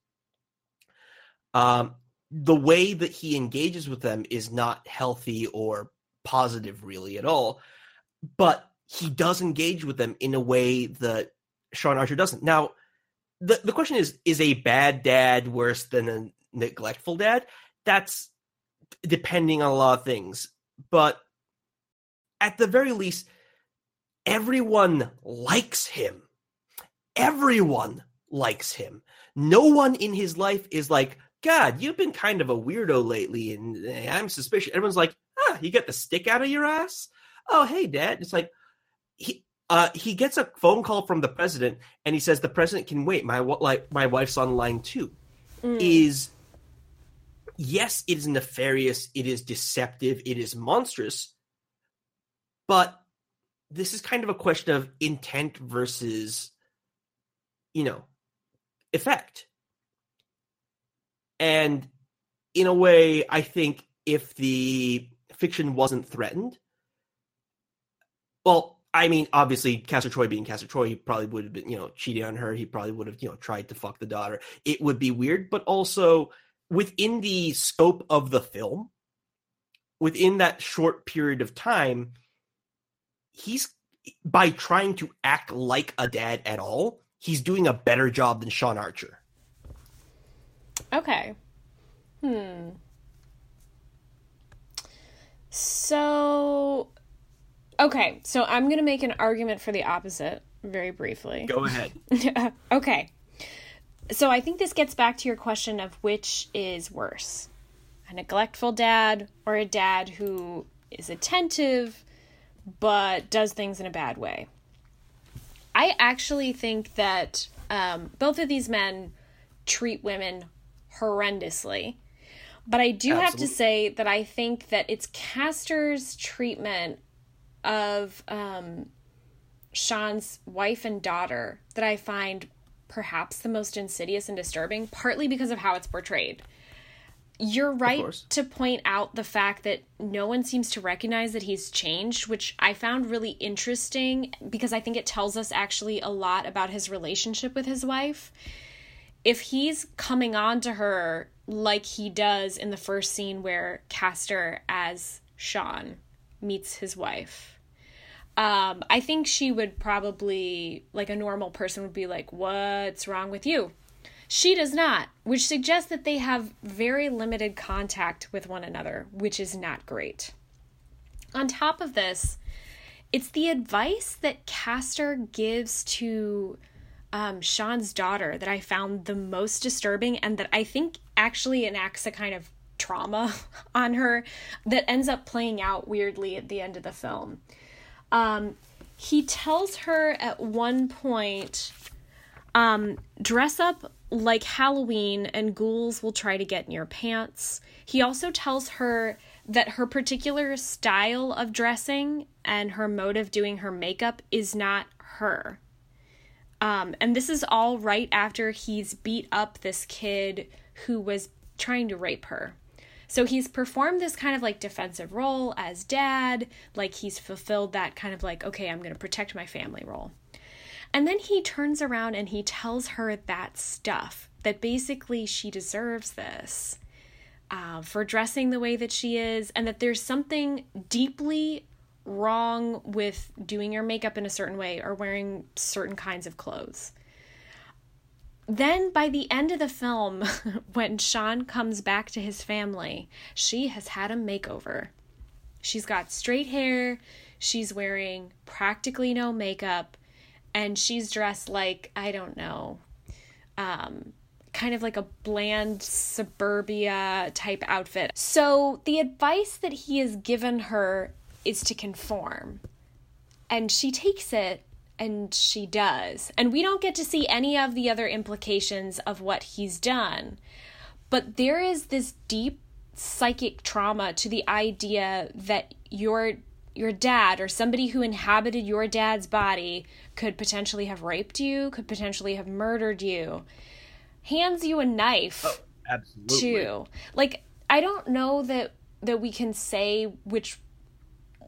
Um, the way that he engages with them is not healthy or positive, really, at all. But he does engage with them in a way that Sean Archer doesn't. Now, the, the question is is a bad dad worse than a neglectful dad? That's depending on a lot of things. But at the very least, everyone likes him. Everyone likes him. No one in his life is like, God, you've been kind of a weirdo lately, and eh, I'm suspicious. Everyone's like, ah, you got the stick out of your ass? Oh, hey, Dad. It's like he uh he gets a phone call from the president, and he says the president can wait. My like my wife's on line too. Is yes, it is nefarious. It is deceptive. It is monstrous. But this is kind of a question of intent versus, you know, effect. And in a way, I think if the fiction wasn't threatened, well, I mean, obviously, Castor Troy being Castor Troy, he probably would have been, you know, cheating on her. He probably would have, you know, tried to fuck the daughter. It would be weird, but also within the scope of the film, within that short period of time, he's by trying to act like a dad at all, he's doing a better job than Sean Archer. Okay. Hmm. So, okay. So I'm going to make an argument for the opposite very briefly. Go ahead. okay. So I think this gets back to your question of which is worse a neglectful dad or a dad who is attentive but does things in a bad way. I actually think that um, both of these men treat women horrendously. But I do have to say that I think that it's Castor's treatment of um, Sean's wife and daughter that I find perhaps the most insidious and disturbing, partly because of how it's portrayed. You're right to point out the fact that no one seems to recognize that he's changed, which I found really interesting because I think it tells us actually a lot about his relationship with his wife. If he's coming on to her like he does in the first scene where Castor as Sean meets his wife, um, I think she would probably, like a normal person, would be like, What's wrong with you? She does not, which suggests that they have very limited contact with one another, which is not great. On top of this, it's the advice that Castor gives to um, Sean's daughter that I found the most disturbing and that I think actually enacts a kind of trauma on her that ends up playing out weirdly at the end of the film. Um, he tells her at one point, um, dress up like Halloween and ghouls will try to get in your pants. He also tells her that her particular style of dressing and her mode of doing her makeup is not her. Um, and this is all right after he's beat up this kid who was trying to rape her. So he's performed this kind of like defensive role as dad, like he's fulfilled that kind of like, okay, I'm going to protect my family role. And then he turns around and he tells her that stuff that basically she deserves this uh, for dressing the way that she is, and that there's something deeply wrong with doing your makeup in a certain way or wearing certain kinds of clothes. Then by the end of the film, when Sean comes back to his family, she has had a makeover. She's got straight hair, she's wearing practically no makeup, and she's dressed like, I don't know, um, kind of like a bland suburbia type outfit. So the advice that he has given her is to conform. And she takes it and she does. And we don't get to see any of the other implications of what he's done. But there is this deep psychic trauma to the idea that your your dad or somebody who inhabited your dad's body could potentially have raped you, could potentially have murdered you. Hands you a knife Oh, absolutely. too. Like I don't know that that we can say which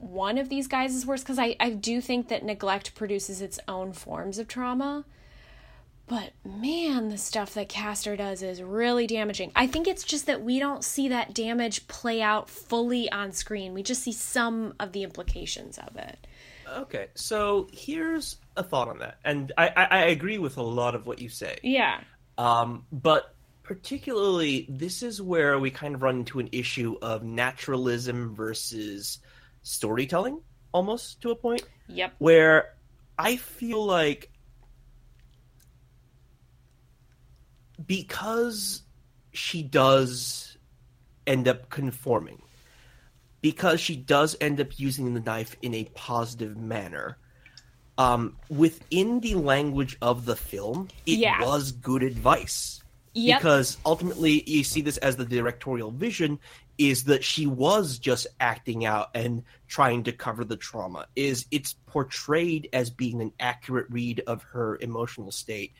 one of these guys is worse because I, I do think that neglect produces its own forms of trauma. But man, the stuff that Castor does is really damaging. I think it's just that we don't see that damage play out fully on screen. We just see some of the implications of it. Okay, so here's a thought on that, and I, I, I agree with a lot of what you say. Yeah. Um, but particularly, this is where we kind of run into an issue of naturalism versus storytelling, almost to a point, Yep. where I feel like because she does end up conforming, because she does end up using the knife in a positive manner, um, within the language of the film, it Yeah. was good advice. Yep. Because ultimately, you see this as the directorial vision is that she was just acting out and trying to cover the trauma. Is it's portrayed as being an accurate read of her emotional state.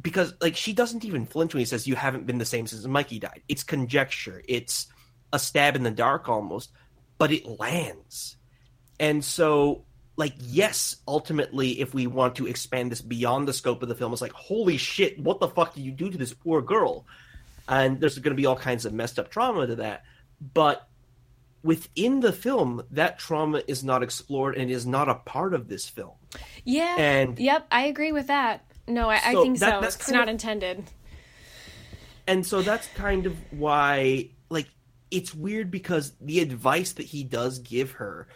Because like she doesn't even flinch when he says you haven't been the same since Mikey died. It's conjecture. It's a stab in the dark almost, but it lands. And so like yes ultimately if we want to expand this beyond the scope of the film it's like holy shit what the fuck did you do to this poor girl and there's going to be all kinds of messed up trauma to that but within the film that trauma is not explored and is not a part of this film Yeah. And- yep, I agree with that. No, I, I think that- so. that's It's not of- intended. and so that's kind of why like it's weird because the advice that he does give her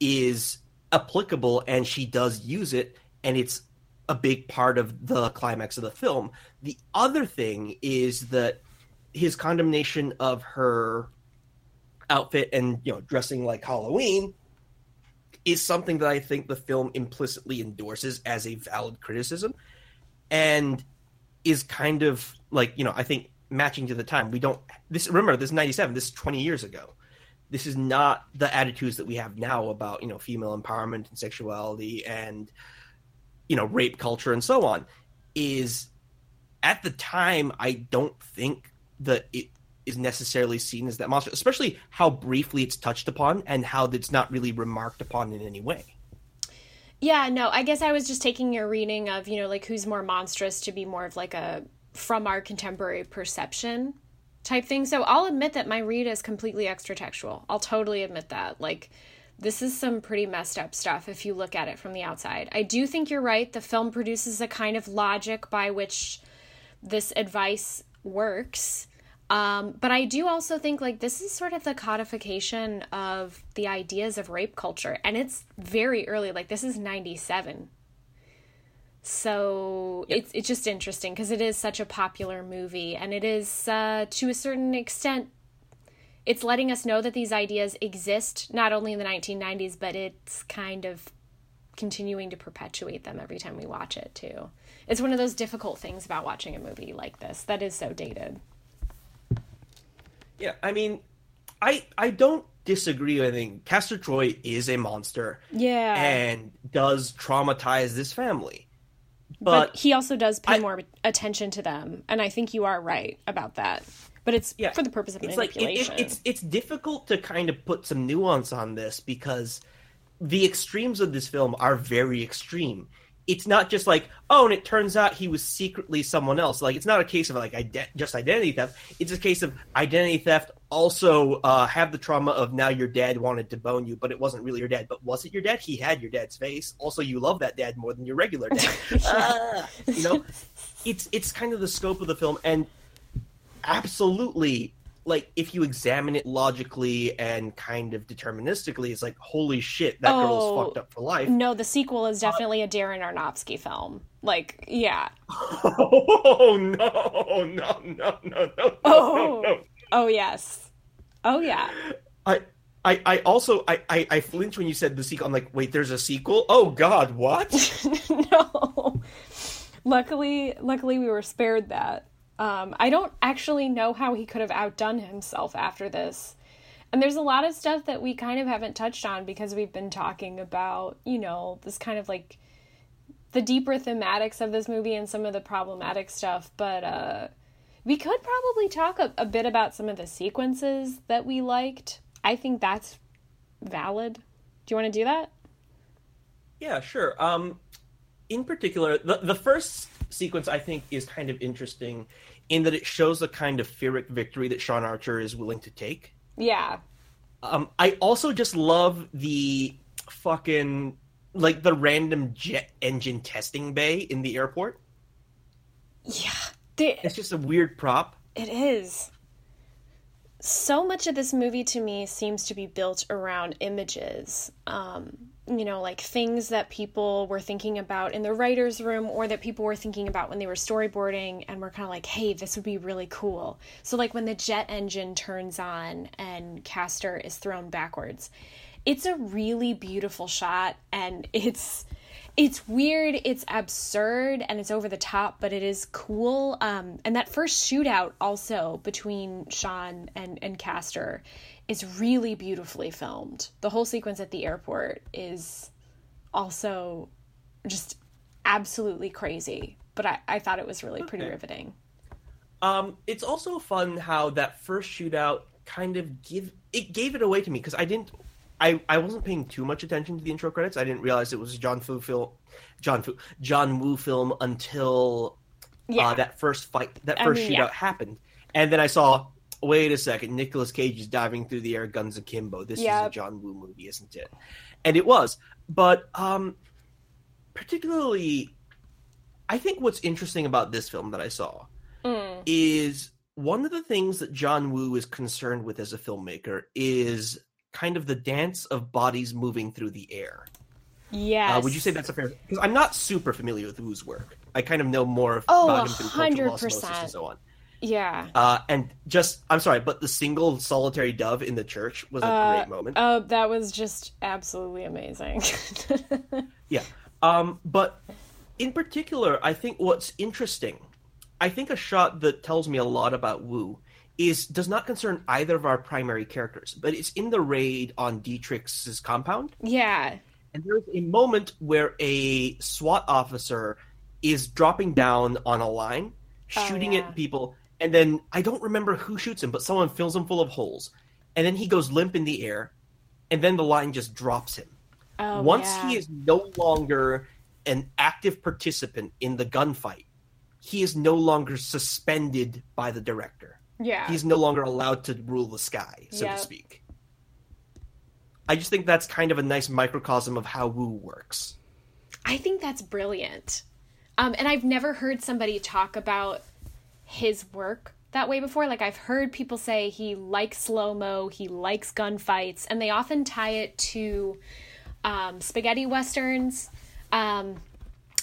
is applicable and she does use it and it's a big part of the climax of the film. The other thing is that his condemnation of her outfit and you know dressing like halloween is something that i think the film implicitly endorses as a valid criticism and is kind of like you know i think matching to the time. We don't this remember this is 97 this is 20 years ago. This is not the attitudes that we have now about you know female empowerment and sexuality and you know rape culture and so on is at the time i don't think that it is necessarily seen as that monster especially how briefly it's touched upon and how it's not really remarked upon in any way Yeah, no, I guess I was just taking your reading of, you know, like who's more monstrous to be more of like a from our contemporary perception type thing. So I'll admit that my read is completely extra textual. I'll totally admit that. Like this is some pretty messed up stuff if you look at it from the outside. I do think you're right. The film produces a kind of logic by which this advice works. Um, but I do also think like this is sort of the codification of the ideas of rape culture, and it's very early. Like this is '97, so it's it's just interesting because it is such a popular movie, and it is uh, to a certain extent, it's letting us know that these ideas exist not only in the 1990s, but it's kind of continuing to perpetuate them every time we watch it too. It's one of those difficult things about watching a movie like this that is so dated. Yeah, I mean, I I don't disagree. I think Castor Troy is a monster Yeah. and does traumatize this family. but, But, he also does pay I- more attention to them, and I think you are right about that. But it's yeah, for the purpose of it's like it, it, it's it's difficult to kind of put some nuance on this because the extremes of this film are very extreme. it's not just like oh, and it turns out he was secretly someone else. Like it's not a case of like ide- just identity theft. It's a case of identity theft. Also, uh, have the trauma of now your dad wanted to bone you, but it wasn't really your dad. But was it your dad? He had your dad's face. Also, you love that dad more than your regular dad. Ah, you know, it's it's kind of the scope of the film, and absolutely like if you examine it logically and kind of deterministically, it's like holy shit, that Oh. girl's fucked up for life. No, the sequel is uh, definitely a Darren Aronofsky film. Like, yeah. Oh no, no, no, no, no, Oh. no, no. Oh yes. Oh yeah. I, I, I also I, I, I flinched when you said the sequel. I'm like, wait, there's a sequel? Oh God, what? no. Luckily, luckily we were spared that. Um, I don't actually know how he could have outdone himself after this. And there's a lot of stuff that we kind of haven't touched on because we've been talking about, you know, this kind of like the deeper thematics of this movie and some of the problematic stuff. But uh, we could probably talk a, a bit about some of the sequences that we liked. I think that's valid. Do you want to do that? Yeah, sure. Um, in particular, the the first sequence I think is kind of interesting in that it shows the kind of Pyrrhic victory that Sean Archer is willing to take. Yeah. Um, I also just love the fucking like the random jet engine testing bay in the airport. Yeah. The, It's just a weird prop. It is. So much of this movie to me seems to be built around images. Um, you know, like things that people were thinking about in the writer's room or that people were thinking about when they were storyboarding and were kind of like, hey, this would be really cool. So, like when the jet engine turns on and Castor is thrown backwards, it's a really beautiful shot and it's it's weird, it's absurd, and it's over the top, but it is cool. Um, and that first shootout also between Sean and, and Castor is really beautifully filmed. The whole sequence at the airport is also just absolutely crazy, but I, I thought it was really pretty riveting. Um, it's also fun how that first shootout kind of give it gave it away to me because I didn't, I I wasn't paying too much attention to the intro credits. I didn't realize it was a John Fu film, John Fu, John Woo film until Yeah. uh, that first fight, that I first mean, shootout yeah. happened, and then I saw. Wait a second, Nicolas Cage is diving through the air, guns akimbo. This is a John Woo movie, isn't it? And it was, but um, particularly, I think what's interesting about this film that I saw Mm. is one of the things that John Woo is concerned with as a filmmaker is kind of the dance of bodies moving through the air. Yeah. Uh, would you say that's a fair? Because I'm not super familiar with Woo's work. I kind of know more of Oh, about him through cultural 100%. osmosis and so on. Yeah. Uh, and just, I'm sorry, but the single solitary dove in the church was a Uh, great moment. Oh, that was just absolutely amazing. Yeah. Um, but in particular, I think what's interesting, I think a shot that tells me a lot about Woo is does not concern either of our primary characters, but it's in the raid on Dietrich's compound. yeah. And there's a moment where a SWAT officer is dropping down on a line, Oh, shooting yeah. at people, and then I don't remember who shoots him, but someone fills him full of holes. And then he goes limp in the air, and then the line just drops him. Oh, Once yeah. he is no longer an active participant in the gunfight, he is no longer suspended by the director. Yeah. He's no longer allowed to rule the sky, so Yep. to speak. I just think that's kind of a nice microcosm of how Woo works. I think that's brilliant. Um, and I've never heard somebody talk about his work that way before. Like, I've heard people say he likes slow mo, he likes gunfights, and they often tie it to um, spaghetti westerns, um,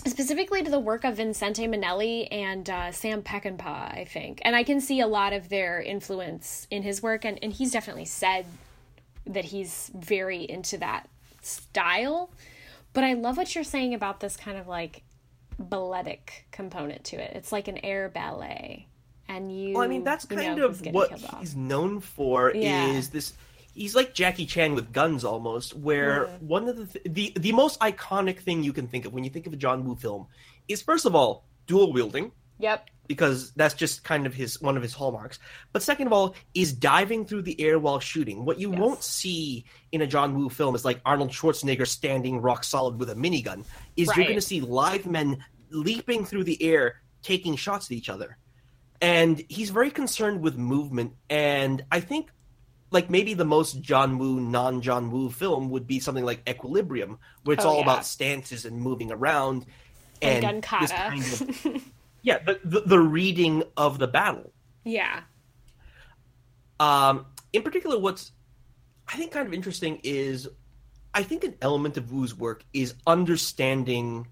specifically to the work of Vincente Minnelli and uh, Sam Peckinpah, I think. And I can see a lot of their influence in his work, and, and he's definitely said that he's very into that style. But I love what you're saying about this kind of like balletic component to it. It's like an air ballet. And you Well, I mean, that's you know, kind of what he's known for. Yeah. Is this? He's like Jackie Chan with guns, almost. Where Mm. one of the th- the the most iconic thing you can think of when you think of a John Woo film is first of all dual wielding. Yep. Because that's just kind of his one of his hallmarks. But second of all, is diving through the air while shooting. What you Yes. won't see in a John Woo film is like Arnold Schwarzenegger standing rock solid with a minigun. Is you're going to see live men leaping through the air, taking shots at each other, and he's very concerned with movement. And I think. Like maybe the most John Woo, non John Woo film would be something like Equilibrium, where it's Oh, all yeah. about stances and moving around, And, and, gun this kind of yeah the, the the reading of the battle yeah. um in particular what's i think kind of interesting is i think an element of woo's work is understanding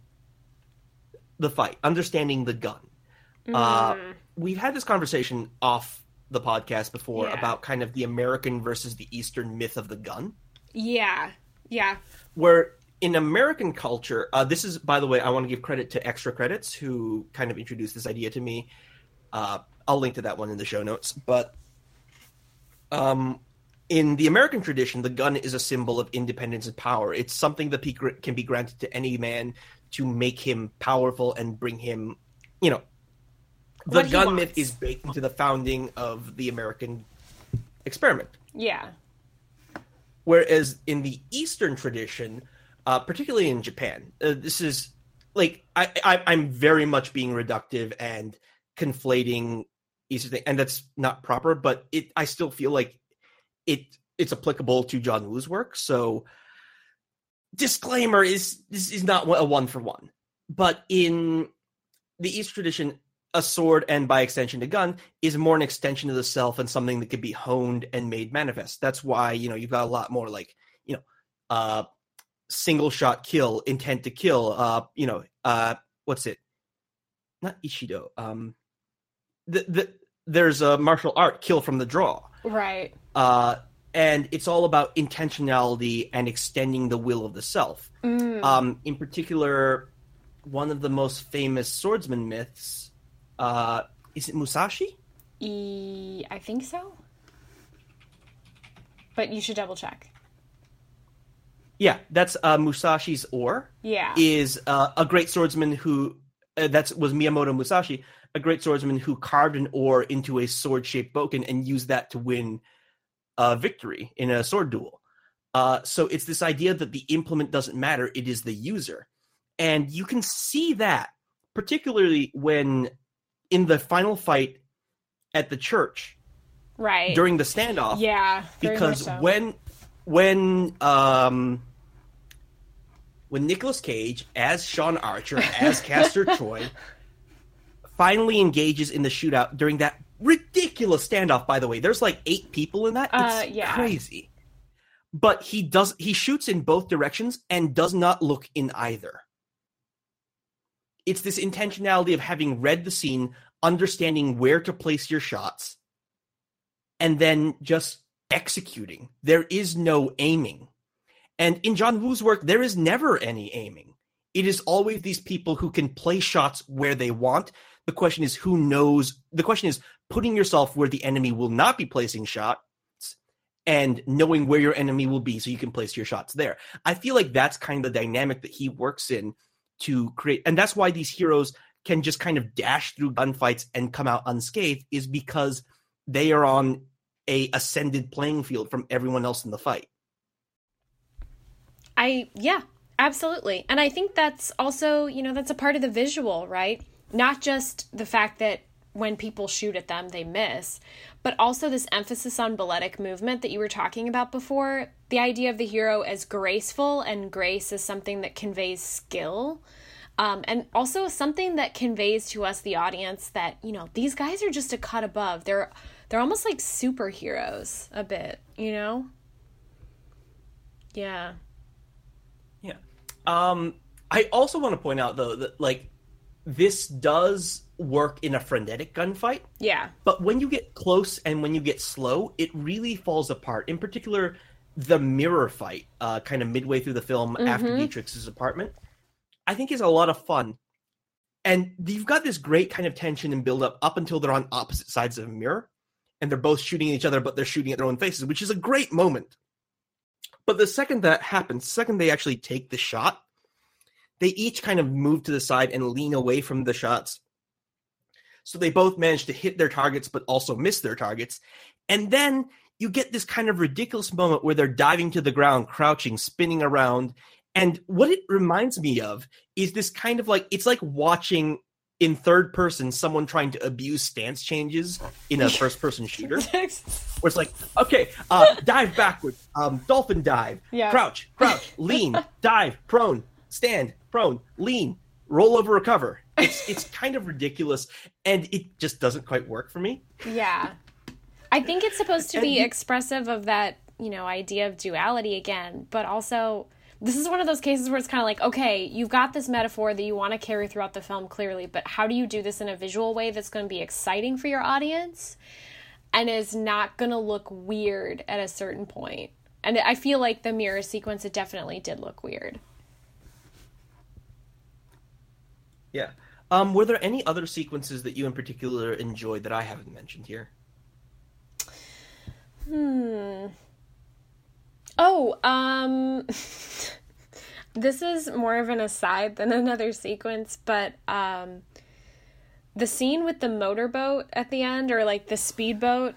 the fight understanding the gun uh Mm. we've had this conversation off the podcast before Yeah. about kind of the american versus the eastern myth of the gun Yeah. Yeah. where in American culture, uh, this is, by the way, I want to give credit to Extra Credits, who kind of introduced this idea to me. Uh, I'll link to that one in the show notes. But um, in the American tradition, the gun is a symbol of independence and power. It's something that can be granted to any man to make him powerful and bring him, you know, the What gun myth is baked into the founding of the American experiment. Yeah. Whereas in the Eastern tradition, uh, particularly in Japan, uh, this is like I, I I'm very much being reductive and conflating Eastern thing, and that's not proper. But it I still feel like it it's applicable to John Woo's work. So disclaimer is this is not a one for one, but in the East tradition, a sword and by extension a gun is more an extension of the self and something that could be honed and made manifest. That's why you know you've got a lot more like you know uh single shot kill, intent to kill, uh you know uh what's it? Not Ishido. Um the the there's a martial art kill from the draw. Right. Uh and it's all about intentionality and extending the will of the self. Mm. Um, in particular, one of the most famous swordsman myths uh, is it Musashi? E- I think so. But you should double check. Yeah, that's uh, Musashi's oar. Yeah. Is uh, a great swordsman who uh, that was Miyamoto Musashi, a great swordsman who carved an oar into a sword-shaped bokken and used that to win a victory in a sword duel. Uh, so it's this idea that the implement doesn't matter; it is the user, and you can see that particularly when in the final fight at the church right. during the standoff. yeah. because so. when when um when Nicolas Cage as Sean Archer as Castor Troy finally engages in the shootout during that ridiculous standoff by the way there's like eight people in that it's Uh, yeah. crazy but he does he shoots in both directions and does not look in either it's this intentionality of having read the scene understanding where to place your shots and then just executing. There is no aiming. And in John Woo's work, there is never any aiming. It is always these people who can play shots where they want. The question is who knows. The question is putting yourself where the enemy will not be placing shots and knowing where your enemy will be so you can place your shots there. I feel like that's kind of the dynamic that he works in to create. And that's why these heroes can just kind of dash through gunfights and come out unscathed, is because they are on a ascended playing field from everyone else in the fight. I yeah, absolutely. And I think that's also, you know, that's a part of the visual, right? Not just the fact that when people shoot at them they miss, but also this emphasis on balletic movement that you were talking about before. The idea of the hero as graceful and grace is something that conveys skill. Um, and also something that conveys to us the audience that you know these guys are just a cut above they're they're almost like superheroes a bit you know yeah. Um, I also want to point out though that like this does work in a frenetic gunfight, yeah but when you get close and when you get slow, it really falls apart. In particular, the mirror fight, uh, kind of midway through the film after Mhm. Dietrich's apartment, I think is a lot of fun. And you've got this great kind of tension and build up up until they're on opposite sides of a mirror and they're both shooting at each other, but they're shooting at their own faces, which is a great moment. But the second that happens, second they actually take the shot, they each kind of move to the side and lean away from the shots So they both manage to hit their targets, but also miss their targets. And then you get this kind of ridiculous moment where they're diving to the ground, crouching, spinning around. And what it reminds me of is this kind of like it's like watching in third person someone trying to abuse stance changes in a first person shooter. Where it's like okay uh dive backward um dolphin dive Yeah. crouch crouch lean dive prone stand prone lean roll over recover. It's it's kind of ridiculous and it just doesn't quite work for me. Yeah. I think it's supposed to be you- expressive of that, you know, idea of duality again, but also this is one of those cases where it's kind of like, okay, you've got this metaphor that you want to carry throughout the film clearly, but how do you do this in a visual way that's going to be exciting for your audience and is not going to look weird at a certain point? And I feel like the mirror sequence it definitely did look weird. yeah um were there any other sequences that you in particular enjoyed that i haven't mentioned here Oh, um this is more of an aside than another sequence, but um the scene with the motorboat at the end or like the speedboat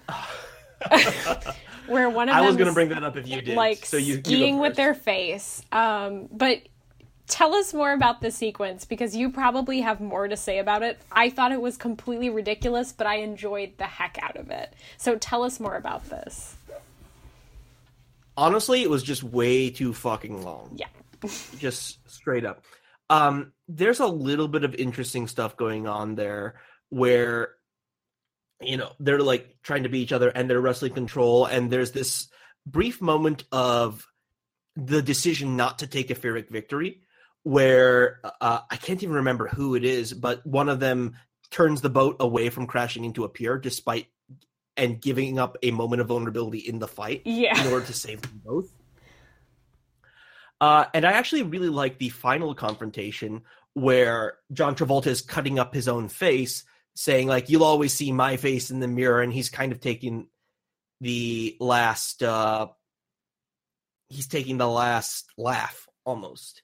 where one of i was going to bring that up if you did like so you, you skiing with their face. Um but tell us more about the sequence because you probably have more to say about it. I thought it was completely ridiculous, but I enjoyed the heck out of it. So tell us more about this. Honestly it was just way too fucking long Yeah. just straight up. Um, there's a little bit of interesting stuff going on there where, you know, they're like trying to beat each other and they're wrestling control, and there's this brief moment of the decision not to take a Pyrrhic victory where uh, I can't even remember who it is, but one of them turns the boat away from crashing into a pier despite and giving up a moment of vulnerability in the fight Yeah. in order to save them both. Uh, and I actually really like the final confrontation where John Travolta is cutting up his own face, saying like, "You'll always see my face in the mirror," and he's kind of taking the last. Uh, he's taking the last laugh almost.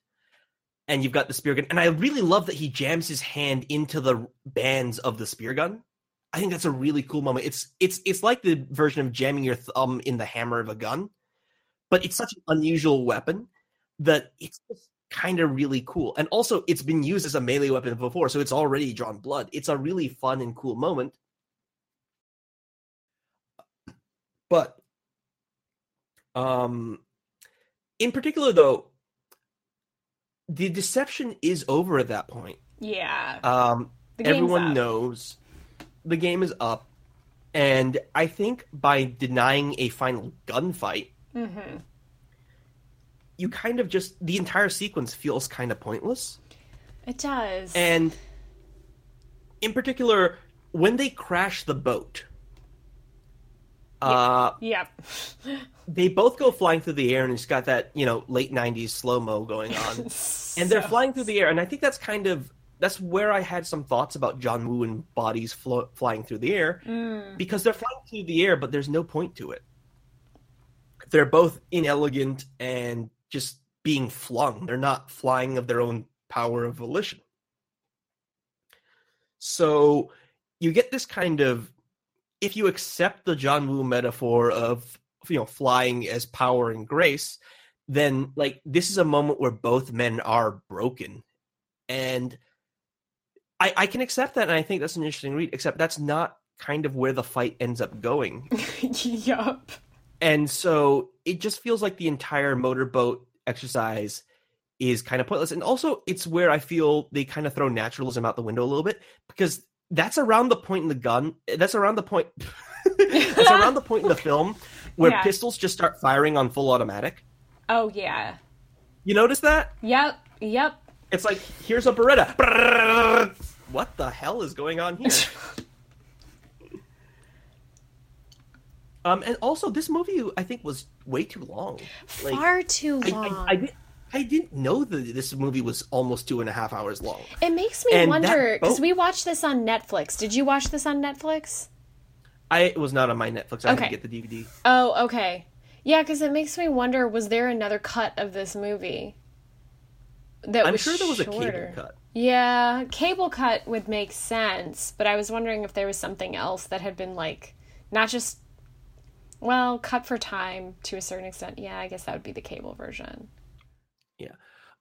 And you've got the spear gun, and I really love that he jams his hand into the bands of the spear gun. I think that's a really cool moment. It's it's it's like the version of jamming your thumb in the hammer of a gun, but it's such an unusual weapon that it's just kind of really cool. And also, it's been used as a melee weapon before, so it's already drawn blood. It's a really fun and cool moment. But, um, in particular, though, the deception is over at that point. Yeah. Um, everyone up. knows the game is up, and I think by denying a final gunfight, Mm-hmm. you kind of just the entire sequence feels kind of pointless. It does. And in particular, when they crash the boat, uh, yep. they both go flying through the air, and it's got that you know late '90s slow mo going on, and they're flying through the air, and I think that's kind of that's where I had some thoughts about John Woo and bodies flo- flying through the air Mm. because they're flying through the air, but there's no point to it. They're both inelegant and just being flung. They're not flying of their own power of volition. So you get this kind of if you accept the John Woo metaphor of you know flying as power and grace, then like this is a moment where both men are broken. And I, I can accept that, and I think that's an interesting read. Except that's not kind of where the fight ends up going, yup. and so it just feels like the entire motorboat exercise is kind of pointless. And also, it's where I feel they kind of throw naturalism out the window a little bit because that's around the point in the gun. That's around the point. that's around the point in the film where Yeah. pistols just start firing on full automatic. Oh yeah. You notice that? Yep. Yep. It's like here's a Beretta. What the hell is going on here? um, and also this movie I think was way too long. Like, Far too long. I, I, did, I didn't know that this movie was almost two and a half hours long. it makes me and wonder because we watched this on Netflix. Did you watch this on Netflix? I it was not on my Netflix. I had Okay. to get the DVD. Oh, okay. Yeah, because it makes me wonder: was there another cut of this movie? That was I'm sure there was a shorter? cable cut. Yeah, cable cut would make sense, but I was wondering if there was something else that had been like not just well, cut for time to a certain extent. Yeah, I guess that would be the cable version. Yeah.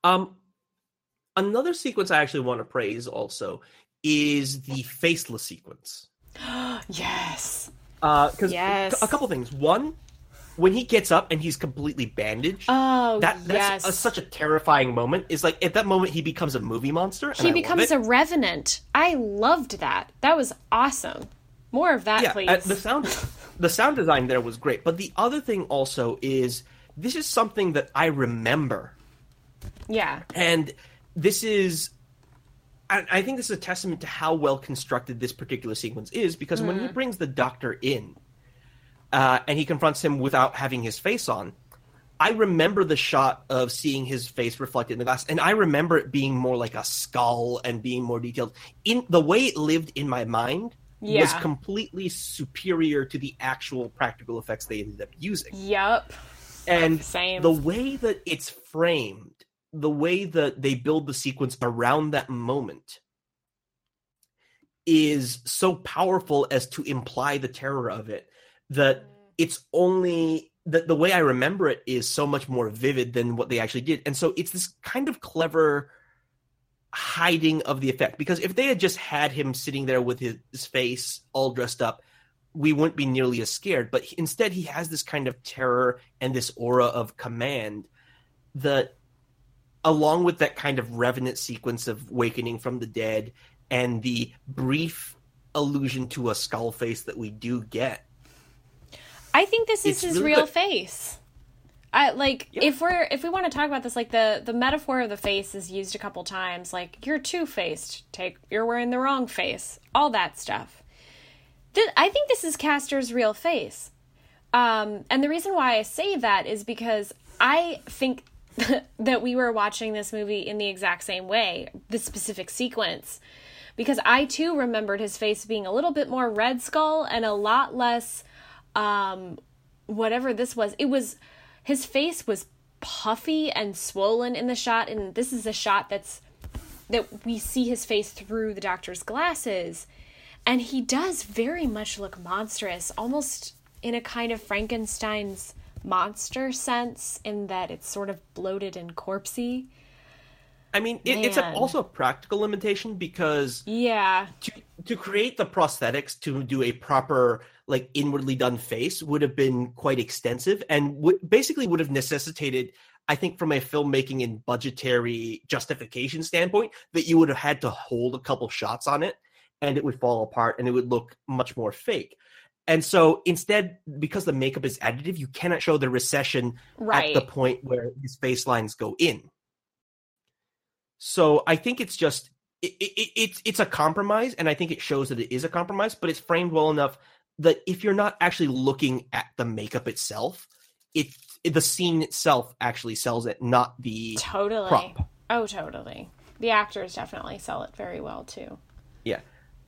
Um another sequence I actually want to praise also is the faceless sequence. yes. Uh cuz Yes. a couple things. One, when he gets up and he's completely bandaged, Oh, that that's yes. a, such a terrifying moment. Is like at that moment he becomes a movie monster. I he love becomes a revenant. I loved that. That was awesome. More of that, yeah, please. uh, the sound the sound design there was great. But the other thing also is this is something that I remember, yeah. and this is. I, I think this is a testament to how well constructed this particular sequence is because when he brings the doctor in, uh, and he confronts him without having his face on, I remember the shot of seeing his face reflected in the glass, and I remember it being more like a skull and being more detailed. In the way it lived in my mind was completely superior to the actual practical effects they ended up using. Yep. And Same. the way that it's framed, the way that they build the sequence around that moment is so powerful as to imply the terror of it that it's only that the way I remember it is so much more vivid than what they actually did. And so it's this kind of clever hiding of the effect because if they had just had him sitting there with his, his face all dressed up we wouldn't be nearly as scared but instead he has this kind of terror and this aura of command that along with that kind of revenant sequence of wakening from the dead and the brief allusion to a skull face that we do get I think this is It's his really real good. face. I like Yeah. if we're if we want to talk about this, like the the metaphor of the face is used a couple times. Like you're two faced. Take you're wearing the wrong face. All that stuff. I think this is Castor's real face. Um, and the reason why I say that is because I think that we were watching this movie in the exact same way, the specific sequence, because I too remembered his face being a little bit more Red Skull and a lot less, um, whatever this was. It was his face was puffy and swollen in the shot, and this is a shot that's that we see his face through the doctor's glasses and he does very much look monstrous almost in a kind of frankenstein's monster sense in that it's sort of bloated and corpsey i mean it, it's a, also a practical limitation because yeah to to create the prosthetics to do a proper like inwardly done face would have been quite extensive and would basically would have necessitated i think from a filmmaking and budgetary justification standpoint that you would have had to hold a couple shots on it and it would fall apart and it would look much more fake and so instead because the makeup is additive you cannot show the recession right at the point where his face lines go in. So I think it's just it, it, it's it's a compromise, and I think it shows that it is a compromise, but it's framed well enough that if you're not actually looking at the makeup itself, it, the scene itself actually sells it, not the totally prop. oh totally the actors definitely sell it very well too Yeah.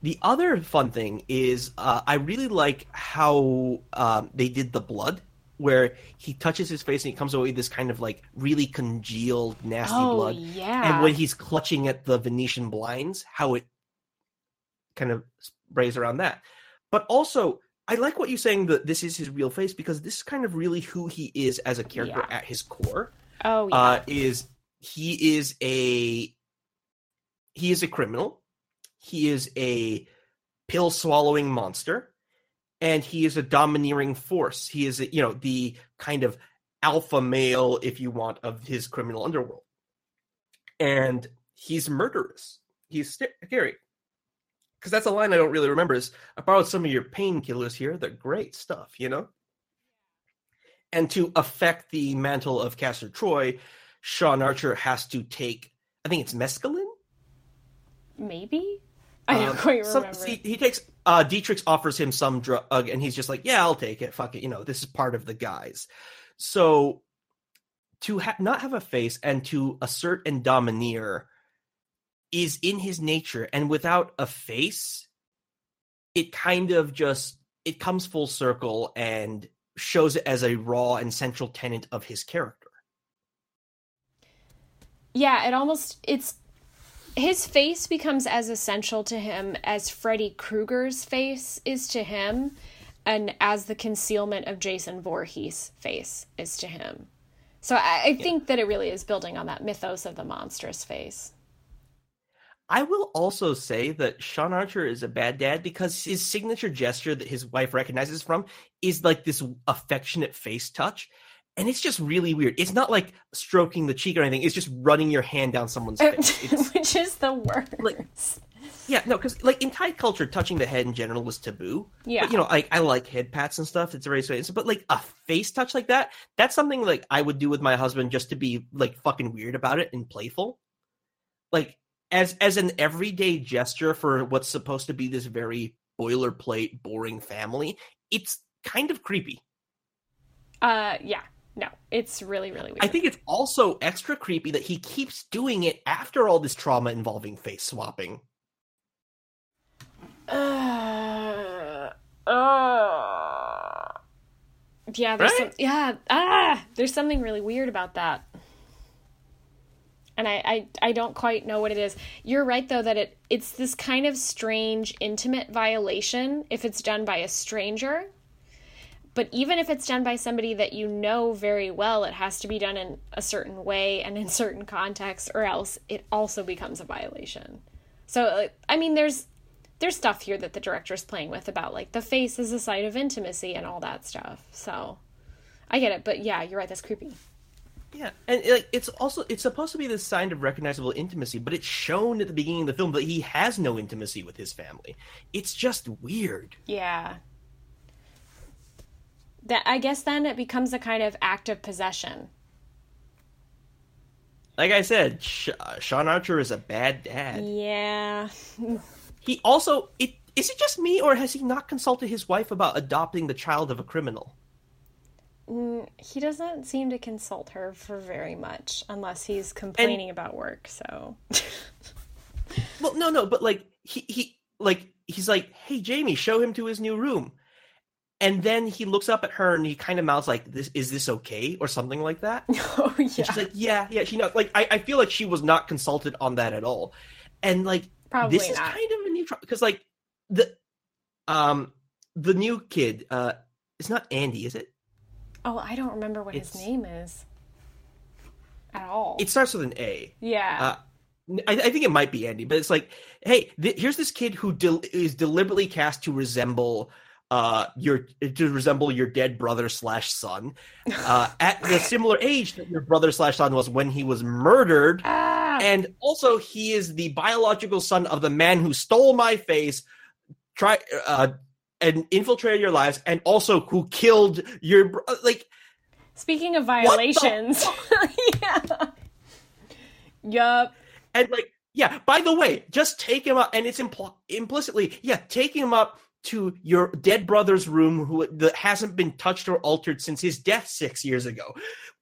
The other fun thing is uh, I really like how um, they did the blood, where he touches his face and he comes away with this kind of like really congealed, nasty oh blood. yeah and when he's clutching at the Venetian blinds, how it kind of sprays around that. But also, I like what you're saying that this is his real face because this is kind of really who he is as a character Yeah. at his core. oh yeah Uh, is he is a he is a criminal. He is a pill swallowing monster, and he is a domineering force. He is, a, you know, the kind of alpha male, if you want, of his criminal underworld. And he's murderous. He's scary. Because that's a line I don't really remember. Is I borrowed some of your painkillers here. They're great stuff, you know. And to affect the mantle of Castor Troy, Sean Archer has to take. I think it's mescaline. maybe i don't Um, quite some- remember he, he takes uh Dietrich offers him some drug and he's just like, Yeah, I'll take it. Fuck it. You know, this is part of the guys. So to ha- not have a face and to assert and domineer is in his nature. And without a face, it kind of just it comes full circle and shows it as a raw and central tenet of his character. yeah it almost it's his face becomes as essential to him as Freddy Krueger's face is to him, and as the concealment of Jason Voorhees' face is to him. So I, I think that it really is building on that mythos of the monstrous face. I will also say that Sean Archer is a bad dad because his signature gesture that his wife recognizes from is like this affectionate face touch. And it's just really weird. It's not like stroking the cheek or anything. It's just running your hand down someone's er, face. Which is the worst. Like- yeah, no, because like in Thai culture, touching the head in general was taboo. yeah. But, you know, I, I like head pats and stuff. It's very sweet. But like a face touch like that, that's something like I would do with my husband just to be like fucking weird about it and playful. Like as as an everyday gesture for what's supposed to be this very boilerplate, boring family, it's kind of creepy. uh yeah. No, it's really, really weird. I think it's also extra creepy that he keeps doing it after all this trauma involving face swapping. Uh, uh, yeah, there's Right? some, yeah, ah, there's something really weird about that. And I, I, I don't quite know what it is. You're right though that it it's this kind of strange intimate violation if it's done by a stranger. But even if it's done by somebody that you know very well, it has to be done in a certain way and in certain contexts, or else it also becomes a violation. So, uh, I mean, there's there's stuff here that the director's playing with about like the face is a site of intimacy and all that stuff. So, I get it, but yeah, you're right. That's creepy. Yeah, and like it's also it's supposed to be this sign of recognizable intimacy, but it's shown at the beginning of the film that he has no intimacy with his family. It's just weird. Yeah. That I guess then it becomes a kind of act of possession. Like I said, Sh- uh, Sean Archer is a bad dad. Yeah. He also it is it just me or has he not consulted his wife about adopting the child of a criminal? Mm, He doesn't seem to consult her for very much unless he's complaining about work, so. Well, no, no, but like he he like he's like, "Hey, Jamie, show him to his new room," and then he looks up at her and he kind of mouths like, "This is this okay?" or something like that. oh, yeah. She's like, "Yeah, yeah." She knows. like I, I feel like she was not consulted on that at all, and like Probably this is kind of a new because like the um the new kid uh it's not Andy, is it? Oh, I don't remember what his name is at all. It starts with an A. yeah. Uh, I, I think it might be Andy, but it's like, hey, th- here's this kid who del- is deliberately cast to resemble uh your to resemble your dead brother slash son uh at the similar age that your brother slash son was when he was murdered ah, and also he is the biological son of the man who stole my face try uh and infiltrated your lives and also who killed your bro- like speaking of violations. yeah. Yup. And like, yeah. By the way, just take him up, and it's impl- implicitly, yeah, take him up to your dead brother's room, who that hasn't been touched or altered since his death six years ago.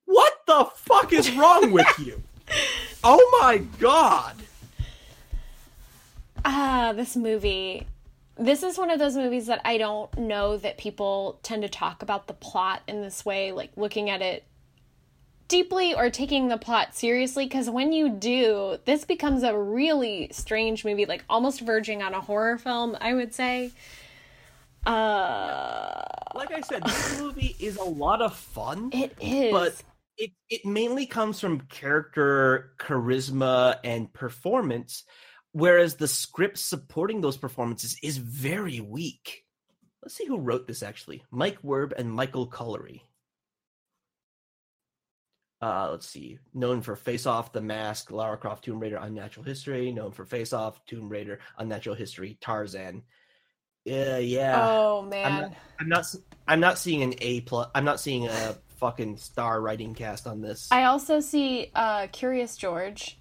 What the fuck is wrong with you? Oh my god! Ah, this movie. This is one of those movies that I don't know that people tend to talk about the plot in this way, like looking at it deeply or taking the plot seriously. Because when you do, this becomes a really strange movie, like almost verging on a horror film, I would say. Uh, Like I said, this movie is a lot of fun. it is. but it it mainly comes from character charisma and performance whereas the script supporting those performances is very weak let's see who wrote this actually mike werb and michael colleary uh, let's see. Known for Face Off, The Mask, Lara Croft, Tomb Raider, Unnatural History. Known for Face Off, Tomb Raider, Unnatural History, Tarzan. Yeah, yeah. oh I'm man. not, I'm not. I'm not seeing an A plus. I'm not seeing a fucking star writing cast on this. I also see uh, Curious George,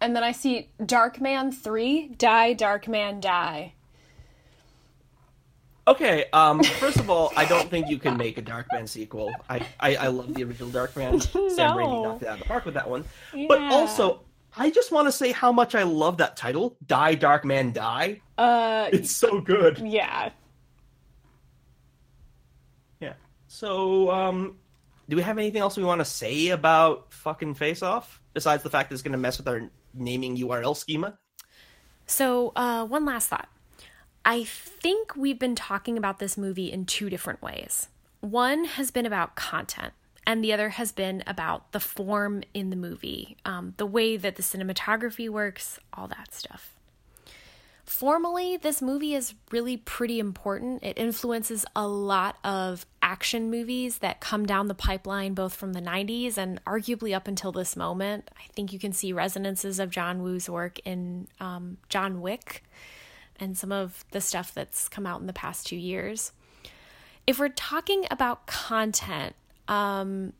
and then I see Darkman 3, Die, Darkman Die. okay. Um. First of all, I don't think you can make a Darkman sequel. I, I I love the original dark Darkman. Sam Raimi No. knocked it out of the park with that one. Yeah. But also, I just want to say how much I love that title. Die, Darkman, Die. Uh, It's so good. yeah. Yeah. So, um, do we have anything else we want to say about fucking Face Off besides the fact that it's going to mess with our naming URL schema? So, uh, one last thought. I think we've been talking about this movie in two different ways. One has been about content, and the other has been about the form in the movie, um, the way that the cinematography works, all that stuff. Formally, this movie is really pretty important. It influences a lot of action movies that come down the pipeline, both from the 90s and arguably up until this moment. I think you can see resonances of John Woo's work in um, John Wick and some of the stuff that's come out in the past two years. If we're talking about content, um,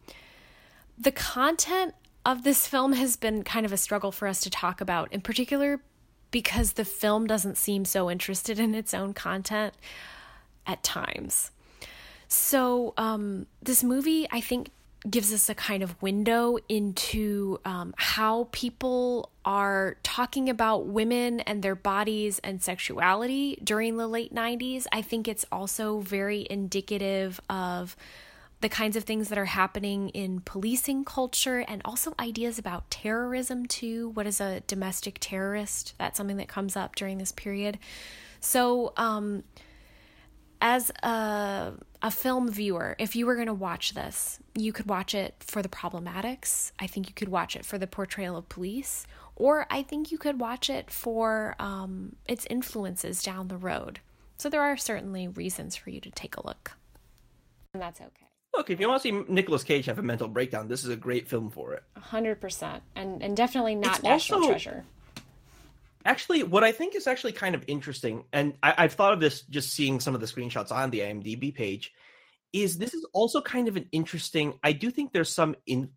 the content of this film has been kind of a struggle for us to talk about, in particular because the film doesn't seem so interested in its own content at times. So, um, this movie, I think, gives us a kind of window into um, how people are talking about women and their bodies and sexuality during the late 90s. I think it's also very indicative of the kinds of things that are happening in policing culture and also ideas about terrorism too. What is a domestic terrorist? That's something that comes up during this period. So um as a a film viewer if you were going to watch this you could watch it for the problematics. I think you could watch it for the portrayal of police. Or i think you could watch it for um, its influences down the road. So there are certainly reasons for you to take a look. And that's okay Look, if you want to see Nicolas Cage have a mental breakdown, this is a great film for it. hundred percent, and and definitely not It's national also- treasure. Actually, what I think is actually kind of interesting, and I, I've thought of this just seeing some of the screenshots on the IMDb page, is this is also kind of an interesting. I do think there's some in.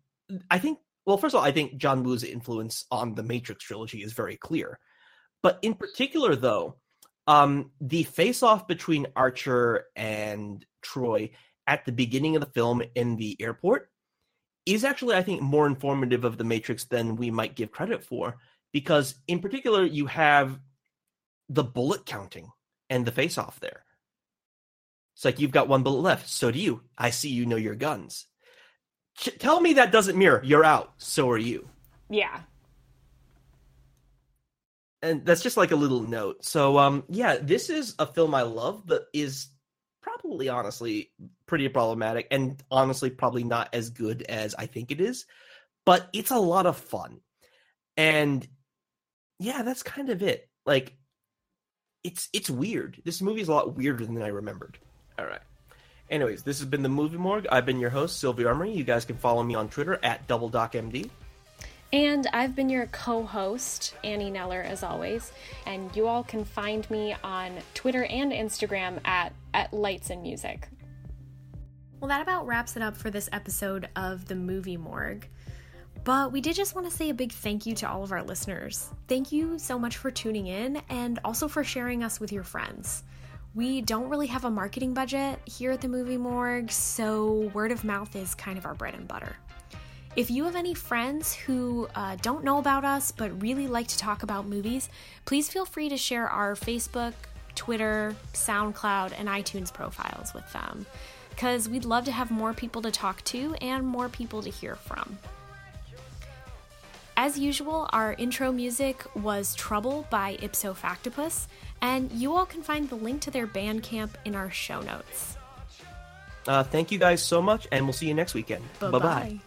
I think well, first of all, I think John Woo's influence on the Matrix trilogy is very clear, but in particular, though, um, the face-off between Archer and Troy at the beginning of the film in the airport is actually, I think, more informative of the Matrix than we might give credit for because in particular you have the bullet counting and the face off there. It's like you've got one bullet left so do you. I see you know your guns. Ch- tell me that doesn't mirror you're out so are you. Yeah, and that's just like a little note. So um yeah this is a film i love but is probably honestly pretty problematic and honestly probably not as good as i think it is but it's a lot of fun. And yeah that's kind of it. Like it's it's weird. This movie is a lot weirder than i remembered. All right. Anyways this has been the movie morgue. I've been your host Sylvie armory. You guys can follow me on twitter at double Doc md and I've been your co-host Annie Neller as always, and you all can find me on Twitter and Instagram at at Lights and Music. Well, that about wraps it up for this episode of the Movie Morgue. But we did just want to say a big thank you to all of our listeners. Thank you so much for tuning in and also for sharing us with your friends. We don't really have a marketing budget here at the Movie Morgue, so word of mouth is kind of our bread and butter. If you have any friends who uh, don't know about us but really like to talk about movies, please feel free to share our Facebook, Twitter, SoundCloud, and iTunes profiles with them. Because we'd love to have more people to talk to and more people to hear from. As usual, our intro music was Trouble by Ipso Factopus, and you all can find the link to their Bandcamp in our show notes. uh, thank you guys so much and we'll see you next weekend bye bye Bye-bye.